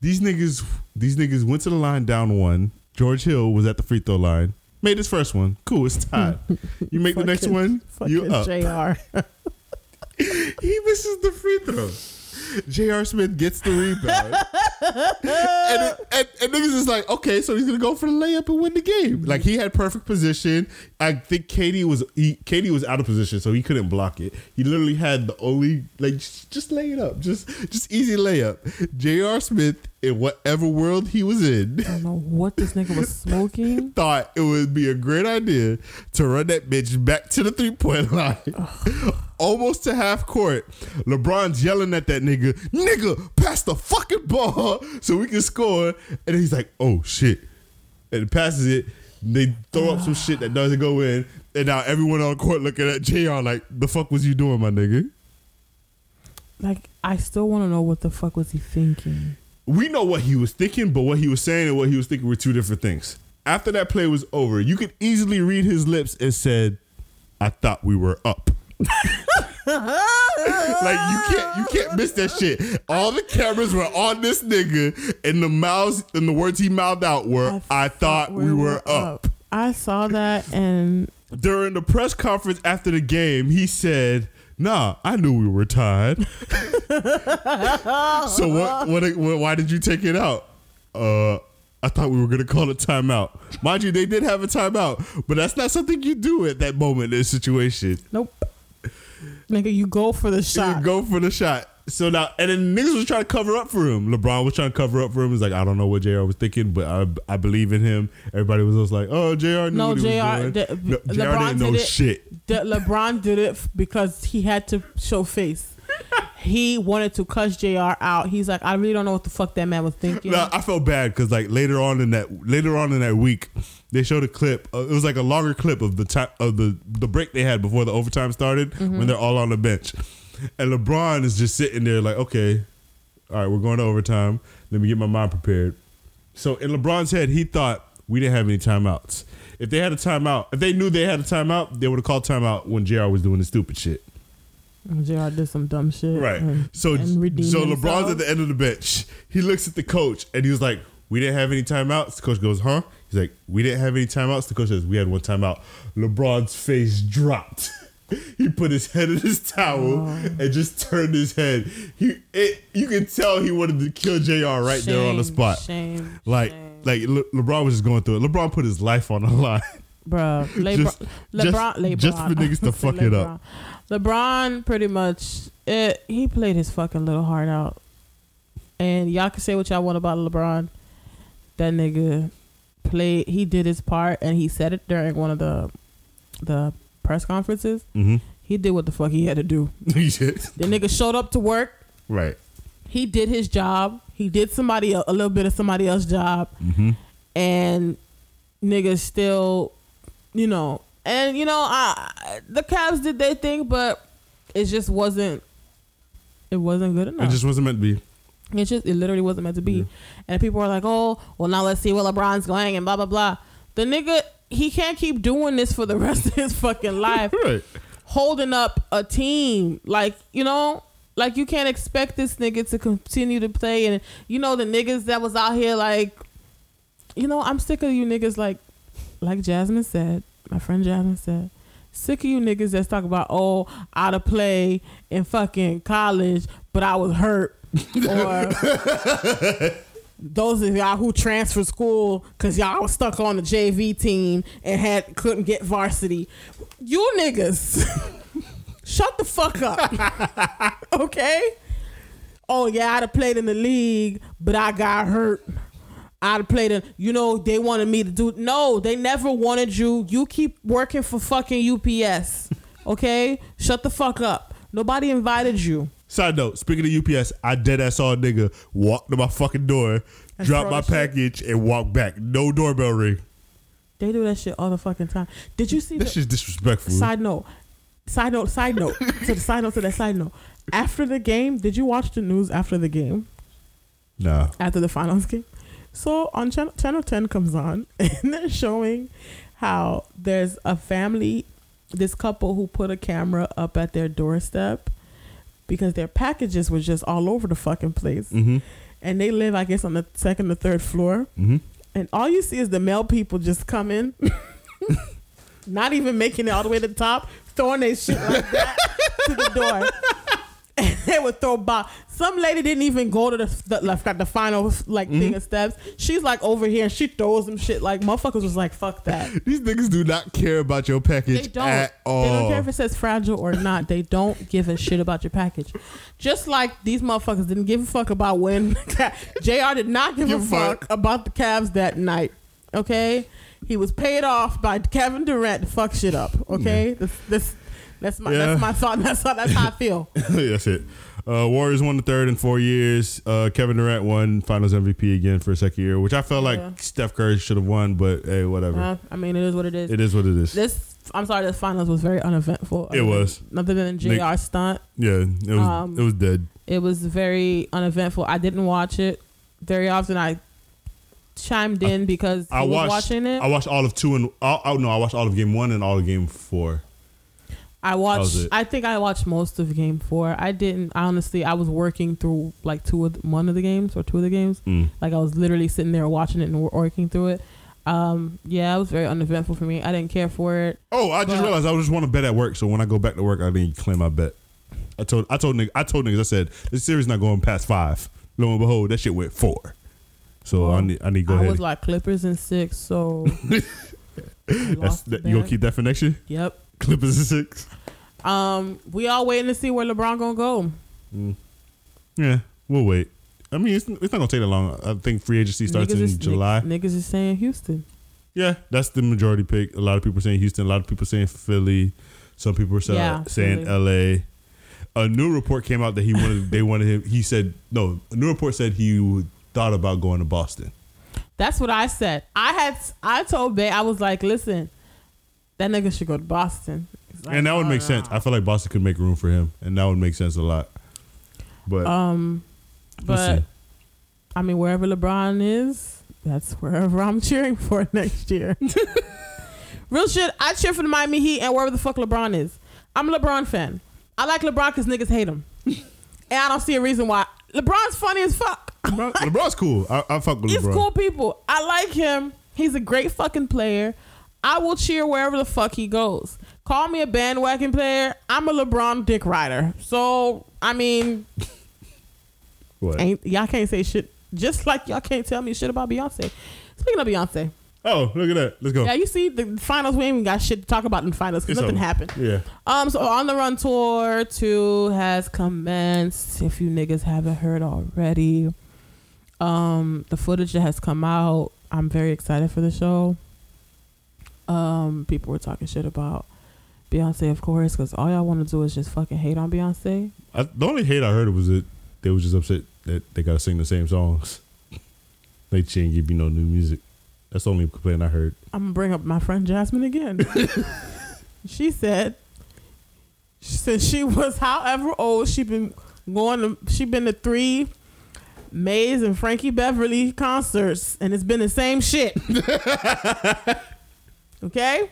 These niggas, these niggas went to the line down one. George Hill was at the free throw line. Made his first one. Cool, it's tied. You make the next one, you up. Jr. He misses the free throw. J.R. Smith gets the rebound. and, and, and niggas is like, okay, so he's gonna go for the layup and win the game. Like he had perfect position. I think KD was he, KD was out of position, so he couldn't block it. He literally had the only like just, just lay it up, just just easy layup. J.R. Smith in whatever world he was in. I don't know what this nigga was smoking. Thought it would be a great idea to run that bitch back to the three point line, almost to half court. LeBron's yelling at that nigga, nigga, pass the fucking ball so we can score. And he's like, oh shit. And he passes it. They throw up some shit that doesn't go in. And now everyone on court looking at JR like, the fuck was you doing, my nigga? Like, I still want to know what the fuck was he thinking. We know what he was thinking, but what he was saying and what he was thinking were two different things. After that play was over, you could easily read his lips and said, "I thought we were up." like you can't you can't miss that shit. All the cameras were on this nigga, and the mouths and the words he mouthed out were, "I, thought, we were up." I saw that and During the press conference after the game, he said, Nah, I knew we were tied. so what, what? What? Why did you take it out? Uh, I thought we were gonna call it timeout. Mind you, they did have a timeout, but that's not something you do at that moment in a situation. Nope. Nigga, you go for the You shot. go for the shot. So now, and then niggas was trying to cover up for him. LeBron was trying to cover up for him. He's like, I don't know what Jr. was thinking, but I, I believe in him. Everybody was just like, Oh, Jr. knew No, JR the- no, Jr. LeBron didn't know did it. shit. The, LeBron did it because he had to show face. he wanted to cuss Jr. out. He's like, I really don't know what the fuck that man was thinking. No, I felt bad because like later on in that later on in that week, they showed a clip. Uh, it was like a longer clip of the time of the the break they had before the overtime started Mm-hmm. when they're all on the bench, and LeBron is just sitting there like, okay, all right, we're going to overtime. Let me get my mind prepared. So in LeBron's head, he thought we didn't have any timeouts. If they had a timeout, if they knew they had a timeout, they would have called timeout when Jr. was doing the stupid shit. Jr. did some dumb shit. Right. and- so and so himself. LeBron's at the end of the bench. He looks at the coach and he was like, "We didn't have any timeouts." The coach goes, "Huh?" He's like, "We didn't have any timeouts." The coach says, "We had one timeout." LeBron's face dropped. he put his head in his towel Oh. and just turned his head. He it, you can tell he wanted to kill Jr. right there on the spot. Shame. Like shame. like Le- LeBron was just going through it. LeBron put his life on the line. Bro, LeBron, Just- LeBron, just- LeBron, just for niggas to fuck said it up. LeBron. LeBron pretty much, it, he played his fucking little heart out. And y'all can say what y'all want about LeBron. That nigga played, he did his part, and he said it during one of the the press conferences. Mm-hmm. He did what the fuck he had to do. The nigga showed up to work. right. He did his job. He did somebody el- a little bit of somebody else's job, Mm-hmm. and niggas still, you know, and you know, I the Cavs did their thing, but it just wasn't. It wasn't good enough. It just wasn't meant to be. It just it literally wasn't meant to be. Yeah. And people are like, "Oh, well now let's see where LeBron's going and blah blah blah." The nigga he can't keep doing this for the rest of his fucking life, Right. holding up a team. Like, you know, like you can't expect this nigga to continue to play and you know the niggas that was out here like you know, I'm sick of you niggas like like Jasmine said, my friend Jasmine said, sick of you niggas that's talk about, oh, out of play in fucking college, but I was hurt. or those of y'all who transferred school because y'all was stuck on the JV team and had couldn't get varsity. You niggas, shut the fuck up. okay? Oh yeah, I'd have played in the league, but I got hurt. I'd have played in, you know, they wanted me to do. No, they never wanted you. You keep working for fucking UPS. Okay? Shut the fuck up. Nobody invited you. Side note, speaking of UPS, I dead ass saw a nigga walk to my fucking door, drop my the shit? package, and walk back. No doorbell ring. They do that shit all the fucking time. Did you see This the shit's disrespectful. side note? Side note, side note. to the side note to that side note. After the game, did you watch the news after the game? nah. after the finals game. So on channel, channel 10 comes on and they're showing how there's a family, this couple who put a camera up at their doorstep because their packages were just all over the fucking place. Mm-hmm. And they live, I guess, on the second or third floor. Mm-hmm. And all you see is the male people just come in, not even making it all the way to the top, throwing their shit like that to the door. And they would throw bomb. Some lady didn't even go to the the, like, the final like thing mm-hmm. of steps. She's like over here and she throws them shit like motherfuckers was like fuck that. These niggas do not care about your package They don't. at all. They don't care if it says fragile or not. They don't give a shit about your package. Just like these motherfuckers didn't give a fuck about when Jr. did not give, Give a fuck fuck. about the Cavs that night. Okay, he was paid off by Kevin Durant to fuck shit up. Okay, this this that's my Yeah. that's my thought. That's how that's how I feel. That's it. Uh, Warriors won the third in four years. Uh, Kevin Durant won Finals MVP again for a second year, which I felt Yeah. like Steph Curry should have won, but hey, whatever. Uh, I mean, it is what it is. it is what it is. This I'm sorry, this finals was very uneventful. It was. nothing than Nick- Jr. stunt, yeah, it was. Um, it was dead. it was very uneventful. I didn't watch it very often. I chimed in because he I was watched. watching it. I watched all of two and. Oh oh, no, I watched all of game one and all of game four. I watched. I think I watched most of game four. I didn't honestly. I was working through like two of the, one of the games or two of the games. Mm. Like I was literally sitting there watching it and working through it. Um, yeah, it was very uneventful for me. I didn't care for it. Oh, I just realized I was just want to bet at work, so when I go back to work, I to claim my bet. I told I told niggas I told niggas I said this series not going past five. Lo and behold, that shit went four. So I need I need to go I ahead. was like Clippers in six, so That's, that, you gonna keep that for next year? Yep. Clippers is six. Um, we all waiting to see where LeBron gonna go. Yeah, we'll wait. I mean, it's, it's not gonna take that long. I think free agency starts in is, July. Niggas is saying Houston. Yeah, that's the majority pick. A lot of people are saying Houston. A lot of people are saying Philly. Some people are saying, Yeah, saying L.A. A new report came out that he wanted. they wanted him. He said no. A new report said he thought about going to Boston. That's what I said. I had I told Bay I was like, listen, that nigga should go to Boston. Like, and that would "Oh, make no." sense. I feel like Boston could make room for him, and that would make sense a lot. But Um, but. I mean, wherever LeBron is, that's wherever I'm cheering for next year. Real shit. I cheer for the Miami Heat and wherever the fuck LeBron is. I'm a LeBron fan. I like LeBron because niggas hate him, and I don't see a reason why. LeBron's funny as fuck. LeBron, LeBron's cool. I, I fuck with He's LeBron. cool people. I like him. He's a great fucking player. I will cheer wherever the fuck he goes. Call me a bandwagon player. I'm a LeBron dick rider. So I mean, What? ain't y'all can't say shit. Just like y'all can't tell me shit about Beyonce. Speaking of Beyonce, Oh, look at that. Let's go. yeah, you see the finals. We ain't even got shit to talk about in the finals because nothing over. happened. Yeah. Um, so on the run tour two has commenced. If you niggas haven't heard already, um, the footage that has come out, I'm very excited for the show. Um, people were talking shit about Beyonce, of course, because all y'all want to do is just fucking hate on Beyonce. I, the only hate I heard was that they was just upset that they gotta sing the same songs. they ain't give you no new music. That's the only complaint I heard. I'm gonna bring up my friend Jasmine again. she said, since she was however old, she been going to she been to three Maze and Frankie Beverly concerts, and it's been the same shit. okay.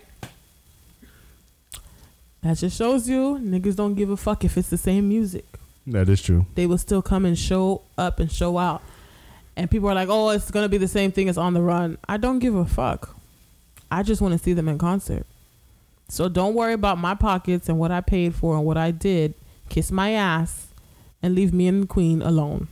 That just shows you niggas don't give a fuck if it's the same music. That is true. They will still come and show up and show out. And people are like, oh, it's going to be the same thing as On the Run. I don't give a fuck. I just want to see them in concert. So don't worry about my pockets and what I paid for and what I did. Kiss my ass and leave me and the Queen alone.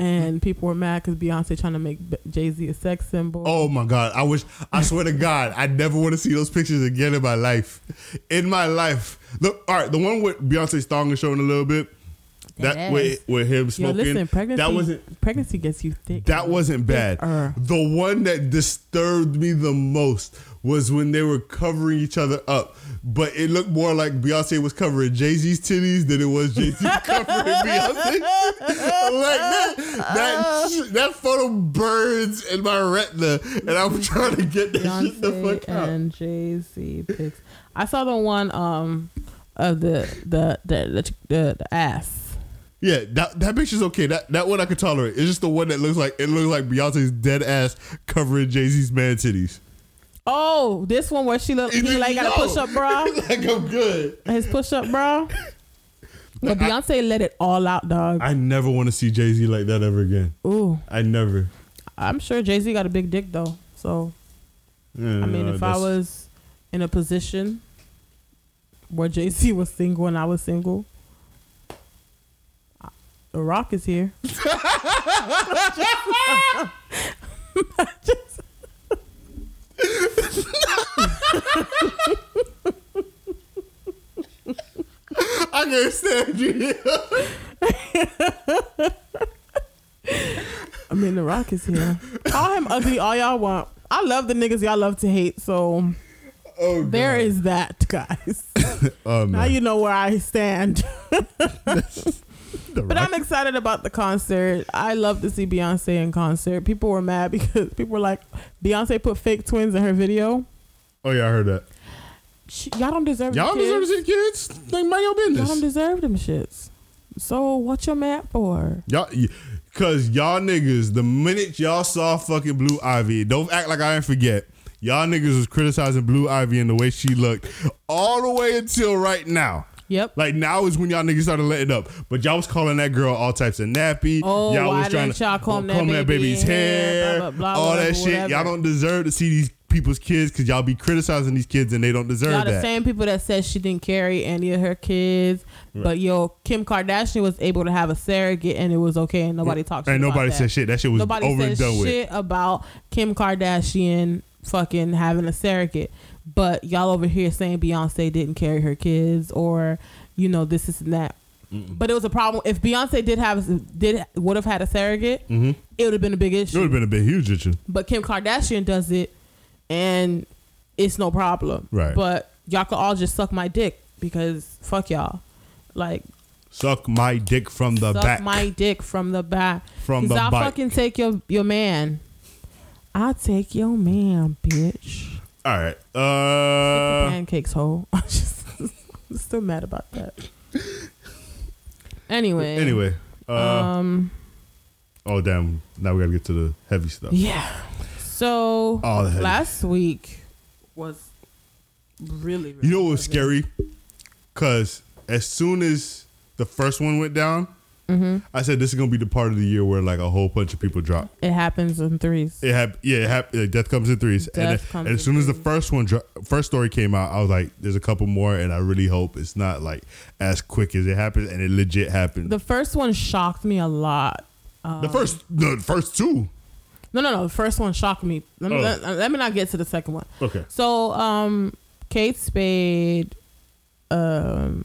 And people were mad because Beyonce trying to make Jay Z a sex symbol. Oh my god! I wish. I swear to God, I never want to see those pictures again in my life. In my life. Look, all right, the one with Beyonce's thong is showing a little bit. That with, with him Yo, smoking. listen, pregnancy, that wasn't. pregnancy gets you thick. That wasn't bad. Thicker. The one that disturbed me the most was when they were covering each other up, but it looked more like Beyonce was covering Jay Z's titties than it was Jay Z covering Beyonce. like that, that, that photo burns in my retina, and I'm trying to get that shit the fuck out. and Jay Z pics. I saw the one um of the the the the, the, the ass. Yeah, that that picture's okay. That that one I could tolerate. It's just the one that looks like it looks like Beyonce's dead ass covering Jay Z's man titties. Oh, this one where she look he like got a push up bra. like I'm good. His push up bra. But Beyonce let it all out, dog. I never want to see Jay Z like that ever again. Ooh, I never. I'm sure Jay Z got a big dick though. So Yeah, I mean, no, if I was in a position where Jay Z was single and I was single, The Rock is here. I can't stand you. I mean, The Rock is here. Call him ugly all y'all want. I love the niggas y'all love to hate. So oh, there is that, guys. Oh, now you know where I stand. But I'm excited about the concert. I love to see Beyonce in concert. People were mad because people were like, Beyonce put fake twins in her video. oh yeah, I heard that. She, y'all don't deserve Y'all deserve to kids. see kids. Like mind your business. Y'all don't deserve them shits. So what you mad for? Y'all, cause y'all niggas, the minute y'all saw fucking Blue Ivy, don't act like I didn't forget. Y'all niggas was criticizing Blue Ivy and the way she looked all the way until right now. Yep. Like now is when y'all niggas started letting up. But y'all was calling that girl all types of nappy. Oh, y'all why was trying to y'all comb that baby baby's hair, blah, blah, blah, all that shit. whatever. Y'all don't deserve to see these people's kids because y'all be criticizing these kids and they don't deserve Y'all the same people that said she didn't carry any of her kids, but yo, Kim Kardashian was able to have a surrogate and it was okay, and nobody talked. and shit about nobody that. said shit. That shit was Nobody over and said done with. shit about Kim Kardashian fucking having a surrogate, but y'all over here saying Beyonce didn't carry her kids or you know this is and that. But it was a problem if Beyonce did have did would have had a surrogate, mm-hmm. it would have been a big issue. It would have been a big huge issue. But Kim Kardashian does it, and it's no problem. Right. But y'all could all just suck my dick because fuck y'all. Like Suck my dick from the suck back. my dick from the back. From the I'll bike. fucking take your your man. I'll take your man, bitch. All right. Uh, Pancakes, hoe. I'm still mad about that. Anyway. anyway. Uh, Um. oh damn! Now we gotta get to the heavy stuff. Yeah. So Oh, last week was really. really You know what was heavy. scary? Cause as soon as the first one went down, Mm-hmm. I said this is gonna be the part of the year where like a whole bunch of people drop. It happens in threes. It hap- yeah, it hap- like, death comes in threes. and, Death then- comes and as soon as the first one, dro- first story came out, I was like, "There's a couple more," and I really hope it's not like as quick as it happens, and it legit happened. The first one shocked me a lot. Um, the first, the first two. No, no, no. The first one shocked me. Let me, Oh. let, let me not get to the second one. Okay. So, um, Kate Spade, um,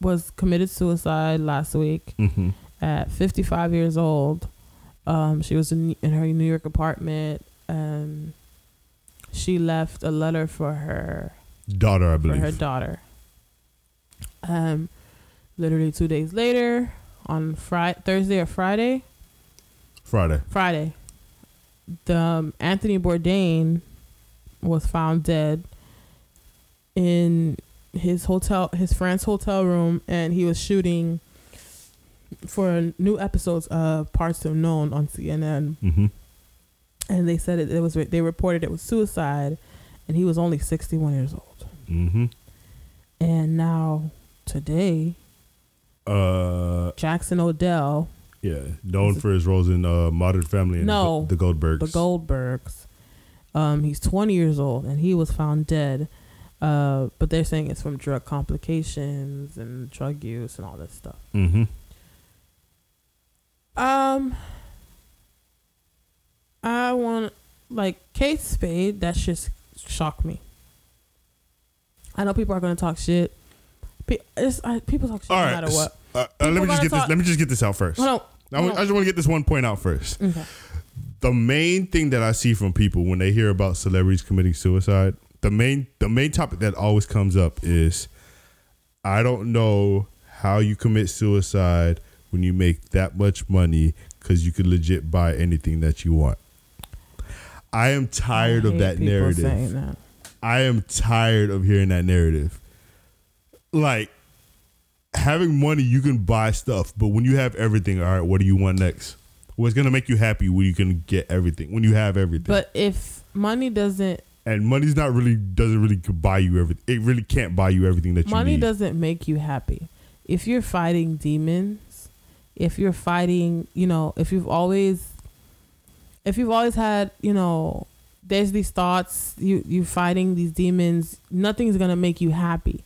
was committed suicide last week Mm-hmm. At 55 years old. Um, she was in, in her New York apartment, and she left a letter for her Daughter, I for her daughter. Um, literally two days later, on Friday, Thursday or Friday, Friday. Friday, the um, Anthony Bourdain was found dead in his hotel, his friend's hotel room, and he was shooting for new episodes of Parts Unknown on CNN. Mm-hmm. And they said it, it was they reported it was suicide, and he was only sixty one years old. Mm-hmm. And now today, Uh, Jackson Odell, yeah, known for his roles in uh, Modern Family and No, the Goldbergs. the Goldbergs, um, he's twenty years old, and he was found dead. Uh, but they're saying it's from drug complications and drug use and all this stuff. Mm-hmm. Um, I want like Kate Spade. That just shocked me. I know people are gonna talk shit. Pe- it's, I, people talk shit All no right. matter what. Uh, uh, let me just get this. talk- Let me just get this out first. Hold on. I, I just want to get this one point out first. Okay. The main thing that I see from people when they hear about celebrities committing suicide, the main the main topic that always comes up is, I don't know how you commit suicide when you make that much money because you could legit buy anything that you want. I am tired I of that narrative. that. I am tired of hearing that narrative. Like having money, you can buy stuff, but when you have everything, all right, what do you want next? What's gonna make you happy when you can get everything? When you have everything, But if money doesn't and money's not really doesn't really buy you everything. It really can't buy you everything that you money doesn't make you happy if you're fighting demons if you're fighting you know if you've always if you've always had you know there's these thoughts you you fighting these demons nothing's gonna make you happy.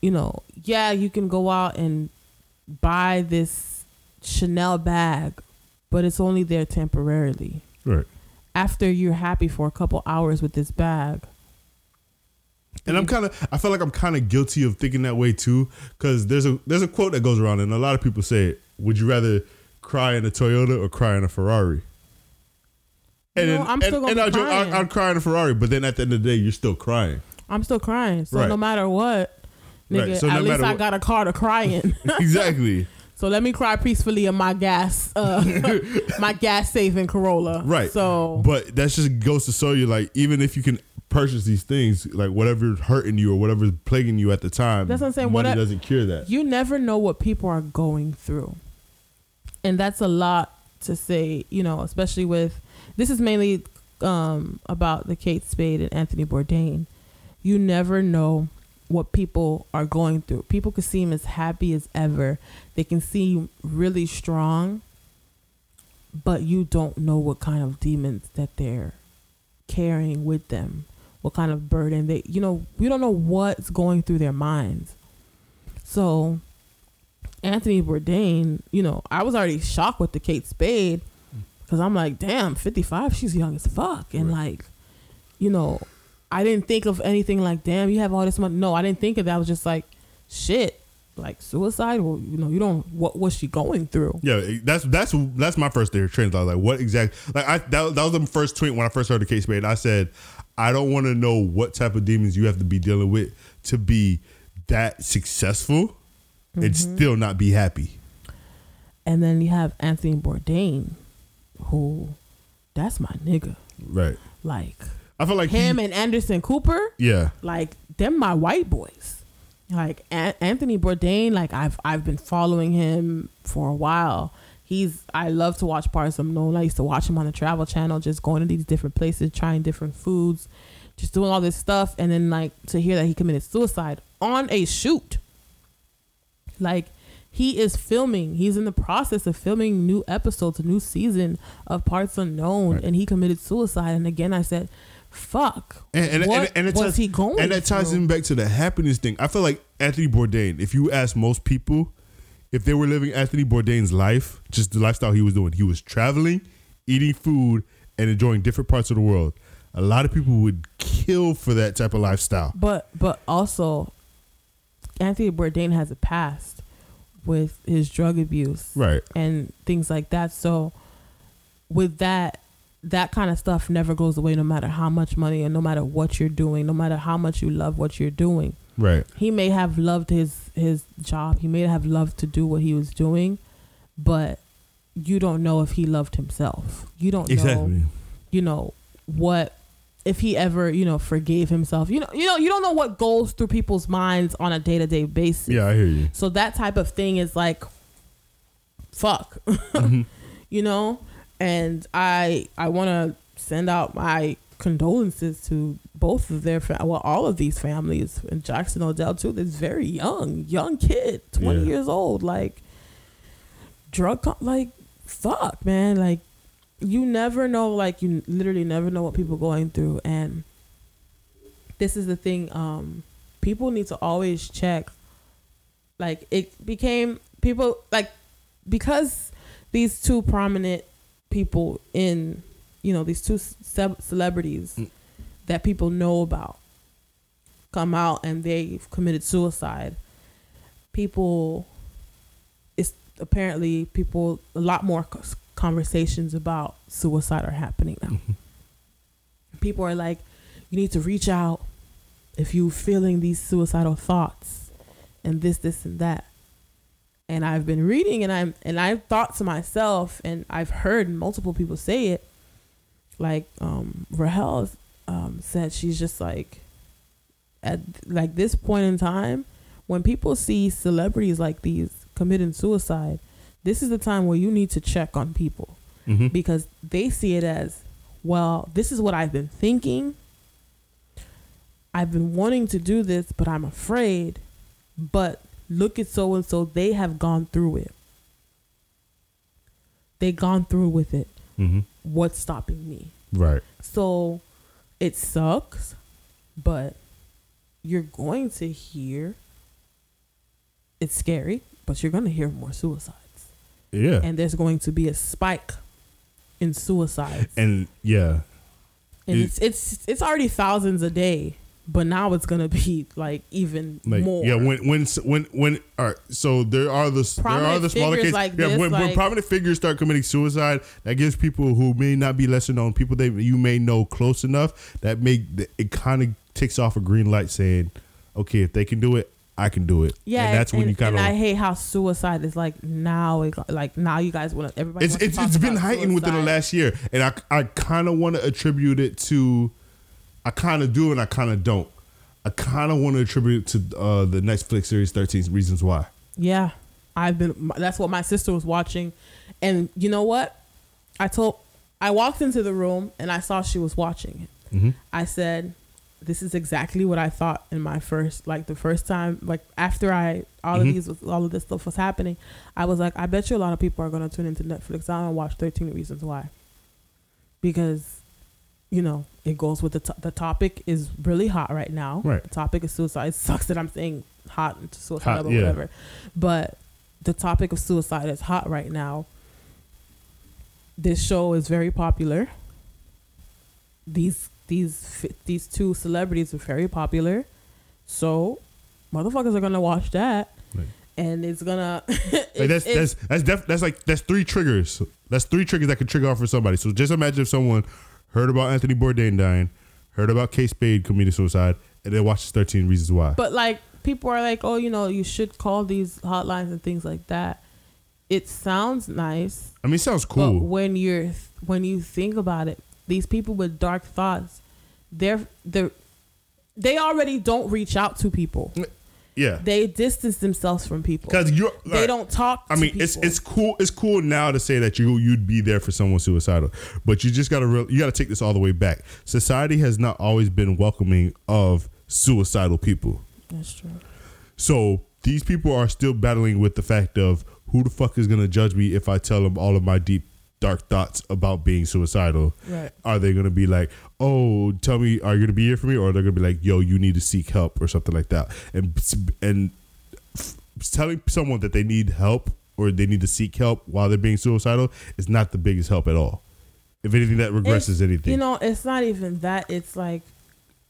You know yeah you can go out and buy this chanel bag but it's only there temporarily. Right. after you're happy for a couple hours with this bag. And I'm kind of, I feel like I'm kind of guilty of thinking that way too, because there's a there's a quote that goes around, and a lot of people say, it, "Would you rather cry in a Toyota or cry in a Ferrari?" And No, then, I'm still and, gonna and be crying. I'll cry in a Ferrari, but then at the end of the day, you're still crying. I'm still crying. So Right. no matter what, Right, nigga, so no at least matter I what- got a car to cry in. exactly. so let me cry peacefully in my gas, uh, my gas saving Corolla. Right. So But that just goes to show you, like, even if you can purchase these things, like whatever's hurting you or whatever's plaguing you at the time, That's what I'm saying, money what I- doesn't cure that. you never know what people are going through, and that's a lot to say. You know, especially with this is mainly um, about the Kate Spade and Anthony Bourdain. You never know what people are going through. People can seem as happy as ever. They can seem really strong, but you don't know what kind of demons that they're carrying with them, what kind of burden they, you know, we don't know what's going through their minds. So, Anthony Bourdain, you know, I was already shocked with the Kate Spade because I'm like, damn, 55, she's young as fuck. And like, you know, I didn't think of anything like, damn, you have all this money. No, I didn't think of that. I was just like, shit, like suicide. Well, you know, you don't. What was she going through? Yeah, that's that's that's my first theory. Trends. I was like, what exactly? Like, I that, that was the first tweet when I first heard the Kate Spade. I said, I don't want to know what type of demons you have to be dealing with to be that successful and mm-hmm. still not be happy. And then you have Anthony Bourdain, who, that's my nigga. Right. Like I feel like him he, and Anderson Cooper. yeah, like them my white boys like An- anthony bourdain like i've i've been following him for a while he's i love to watch Parts Unknown i used to watch him on the travel channel just going to these different places trying different foods just doing all this stuff and then like to hear that he committed suicide on a shoot like he is filming he's in the process of filming new episodes a new season of parts unknown Right. and he committed suicide and again i said fuck and and, what and, and it was ties, he going and that ties him back to the happiness thing. I feel like Anthony Bourdain. If you ask most people, if they were living Anthony Bourdain's life, just the lifestyle he was doing, he was traveling, eating food, and enjoying different parts of the world. A lot of people would kill for that type of lifestyle. But but also, Anthony Bourdain has a past with his drug abuse, Right. and things like that. So, with that, that kind of stuff never goes away, no matter how much money and no matter what you're doing, no matter how much you love what you're doing. Right. He may have loved his his job. He may have loved to do what he was doing, but you don't know if he loved himself. You don't know Exactly. you know what if he ever you know forgave himself. You know you know you don't know what goes through people's minds on a day-to-day basis. Yeah, I hear you. so that type of thing is like fuck. Mm-hmm. You know? And i i want to send out my condolences to both of their fa- well all of these families and jackson odell too. This very young young kid 20 Yeah. years old. Like drug co- like fuck man. Like you never know like you literally never know what people going through and this is the thing um people need to always check like it became people like because these two prominent people in you know these two ce- celebrities Mm. that people know about come out and they've committed suicide people it's apparently people a lot more conversations about suicide are happening now. People are like you need to reach out if you're feeling these suicidal thoughts and this this and that. And i've been reading and i'm and i've thought to myself and i've heard multiple people say it. Like um rahel um said she's just like at like this point in time when people see celebrities like these committing suicide this is the time where you need to check on people hmm because they see it as well this is what i've been thinking. I've been wanting to do this but i'm afraid. But look at so and so they have gone through it. They gone through with it. Hmm what's stopping me? Right. so it sucks but you're going to hear it's scary but you're going to hear more suicides Yeah. and there's going to be a spike in suicides And yeah. and It- it's it's it's already thousands a day but now it's gonna be like even Like more yeah, when when when when all right, so there are the there are the smaller cases. like yeah, this, when, when prominent figures start committing suicide, that gives people who may not be lesser known, people that you may know close enough, that make it kind of ticks off a green light saying, okay, if they can do it, I can do it. yeah and that's when you kind and I hate how suicide is like now like now you guys want everybody It's it's, it's been heightened within the last year, and I I kind of want to attribute it to, I kind of do and I kind of don't. I kind of want to attribute it to uh, the Netflix series Thirteen Reasons Why. Yeah, I've been. That's what my sister was watching, and you know what? I told. I walked into the room and I saw she was watching it. Mhm. I said, "This is exactly what I thought in my first, like the first time, like after I all of Mhm. these, was, all of this stuff was happening. I was like, I bet you a lot of people are gonna tune into Netflix now and watch Thirteen Reasons Why, because you know, it goes with the to- the topic is really hot right now. Right. The topic is suicide. It sucks that I'm saying hot and suicide Hot, or yeah. whatever, but the topic of suicide is hot right now. This show is very popular. These these these two celebrities are very popular, so motherfuckers are gonna watch that, Right. and it's gonna. Like that's that's that's def- that's like that's three triggers. That's three triggers that could trigger off for somebody. So just imagine if someone heard about Anthony Bourdain dying, heard about Kate Spade committing suicide, and then watches Thirteen Reasons Why. But like people are like, oh, you know, you should call these hotlines and things like that. It sounds nice, I mean, it sounds but cool. when you're when you think about it, these people with dark thoughts, they're they they already don't reach out to people. yeah, They distance themselves from people. because you're. They don't talk. I to mean, it's people. it's cool. It's cool now to say that you you'd be there for someone suicidal, but you just gotta real, you gotta take this all the way back. Society has not always been welcoming of suicidal people. That's true. So these people are still battling with the fact of who the fuck is gonna judge me if I tell them all of my deep dark thoughts about being suicidal. Right. Are they gonna be like, oh, tell me, are you gonna be here for me, or are they're gonna be like, yo, you need to seek help or something like that, and and f- telling someone that they need help or they need to seek help while they're being suicidal is not the biggest help at all. If anything, that regresses It's- anything. You know, it's not even that. It's like,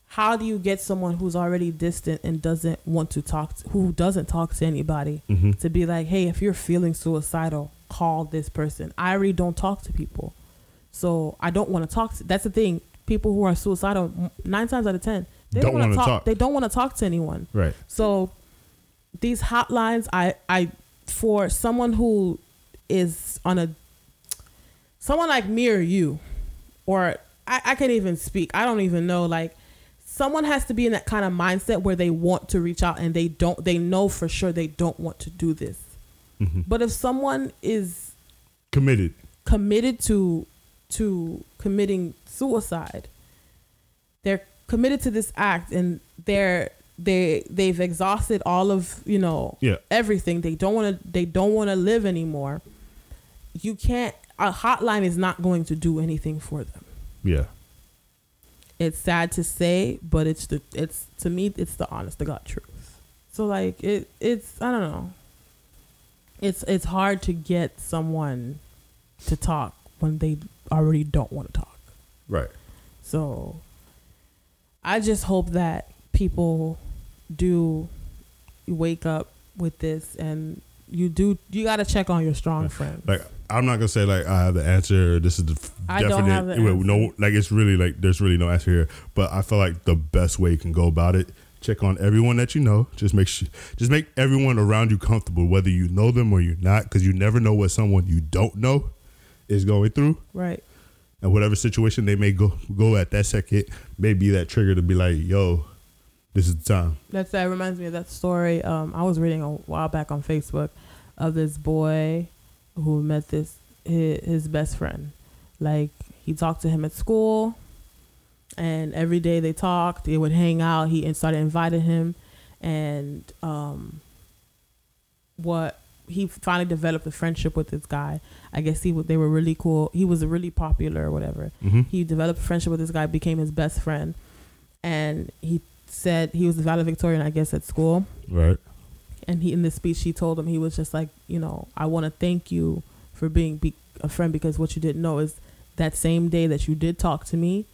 how do you get someone who's already distant and doesn't want to talk, to, who doesn't talk to anybody, Mm-hmm. to be like, hey, if you're feeling suicidal, call this person. I already don't talk to people, so I don't want to talk. to That's the thing. People who are suicidal, nine times out of ten, they Don't don't, want to talk. talk. They don't want to talk to anyone. right. So these hotlines, I, I, for someone who is on a, someone like me or you, or I, I can't even speak. I don't even know. Like, someone has to be in that kind of mindset where they want to reach out and they don't. They know for sure they don't want to do this. Mm-hmm. But if someone is Committed. committed to to committing suicide they're committed to this act and they're they they've exhausted all of you know Yeah. everything they don't want to they don't want to live anymore you can't a hotline is not going to do anything for them Yeah. it's sad to say but it's the it's to me it's the honest to god truth so like it it's i don't know it's it's hard to get someone to talk when they already don't want to talk Right. so i just hope that people do wake up with this and you do you got to check on your strong friends like I'm not gonna say like I have the answer. This is the I don't definite. have the answer. No, like it's really like there's really no answer here. But I feel like the best way you can go about it, check on everyone that you know. Just make sure, just make everyone around you comfortable, whether you know them or you're not, because you never know what someone you don't know is going through, right and whatever situation they may go go at that second may be that trigger to be like, yo, this is the time. That's that reminds me of that story. Um, I was reading a while back on Facebook of this boy who met this his, his best friend. Like he talked to him at school, and every day they talked. They would hang out. He started inviting him, and um, what he finally developed a friendship with this guy. I guess he they were really cool. He was really popular or whatever Mm-hmm. he developed a friendship with this guy, became his best friend, and he said he was the valedictorian, I guess, at school. Right. And he in this speech, he told him he was just like, you know, I want to thank you for being be- a friend because what you didn't know is that same day that you did talk to me,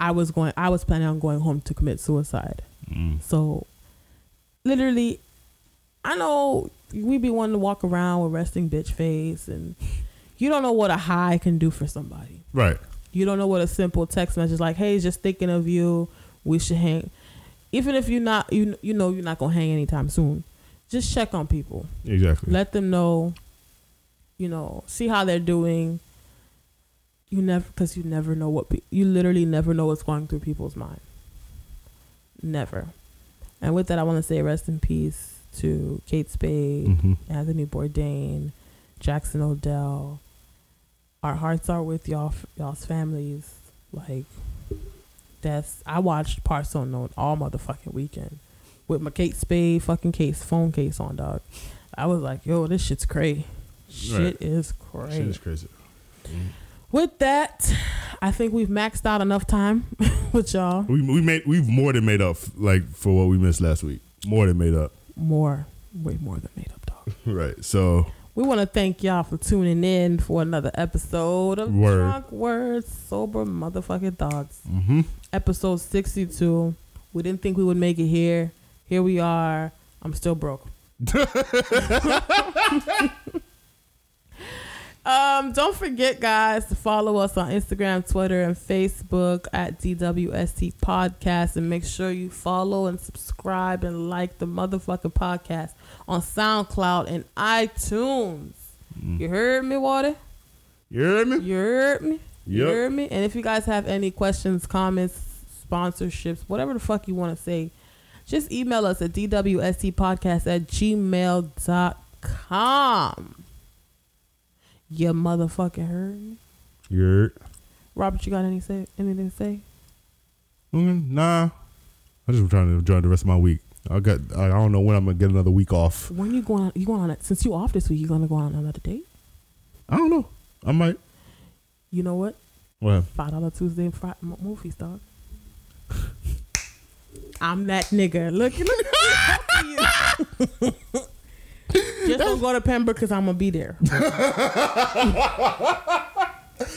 I was going, I was planning on going home to commit suicide. Mm. So, literally, I know we be wanting to walk around with resting bitch face, and you don't know what a high can do for somebody. Right. You don't know what a simple text message like, "Hey, just thinking of you. We should hang." Even if you're not, you you know you're not gonna hang anytime soon. Just check on people. Exactly. Let them know. You know, see how they're doing. You never, because you never know what pe- you literally never know what's going through people's mind. Never. And with that, I want to say rest in peace to Kate Spade, Mhm. Anthony Bourdain, Jackson Odell. Our hearts are with y'all, y'all's families. Like, that's I watched Parts Unknown all motherfucking weekend with my Kate Spade fucking case, phone case on, dog. I was like, yo, this shit's crazy. Shit Right. is crazy. Shit is crazy. With that, I think we've maxed out enough time with y'all. We we made we've more than made up like for what we missed last week. More than made up. More, way more than made up, dog. Right. So We want to thank y'all for tuning in for another episode of Word. Drunk Words Sober Motherfucking Thoughts. hmm Episode 62. We didn't think we would make it here. Here we are. I'm still broke. um, don't forget, guys, to follow us on Instagram, Twitter, and Facebook at DWST Podcast. And make sure you follow and subscribe and like the motherfucking podcast on SoundCloud and iTunes. You heard me, Water? you heard me? You heard me? You heard me? And if you guys have any questions, comments, sponsorships, whatever the fuck you want to say, just email us at dwstpodcast at gmail.com. You motherfucking heard? You heard? Robert, you got any say, anything to say? Mm, nah. I just trying to enjoy the rest of my week. I got. I don't know when I'm gonna get another week off. When you going on, you going on, a- since you off this week, you going to go on another date? I don't know. I might. You know what? Well, Five dollar Tuesday and Friday movies, dog. I'm that nigga. Look, look. Just don't go to Pembroke because I'm gonna be there.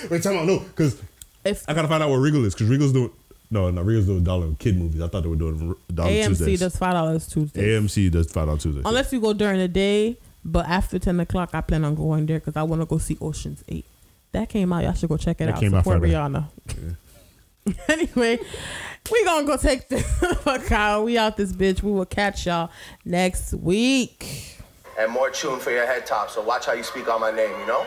wait, time out. No, because If I gotta find out what Regal is. Because Regal's doing. No, no, Regal's doing dollar kid movies. I thought they were doing dollar AMC Tuesdays. does five dollars Tuesday, AMC does five on Tuesdays. unless you go during the day. But after ten o'clock, I plan on going there because I want to go see Ocean's Eight. That came out. Y'all should go check it That out. came out Support Friday. Rihanna. anyway, we gonna go take the fuck out. We out this bitch. We will catch y'all next week. And more tune for your head top. So watch how you speak on my name, you know?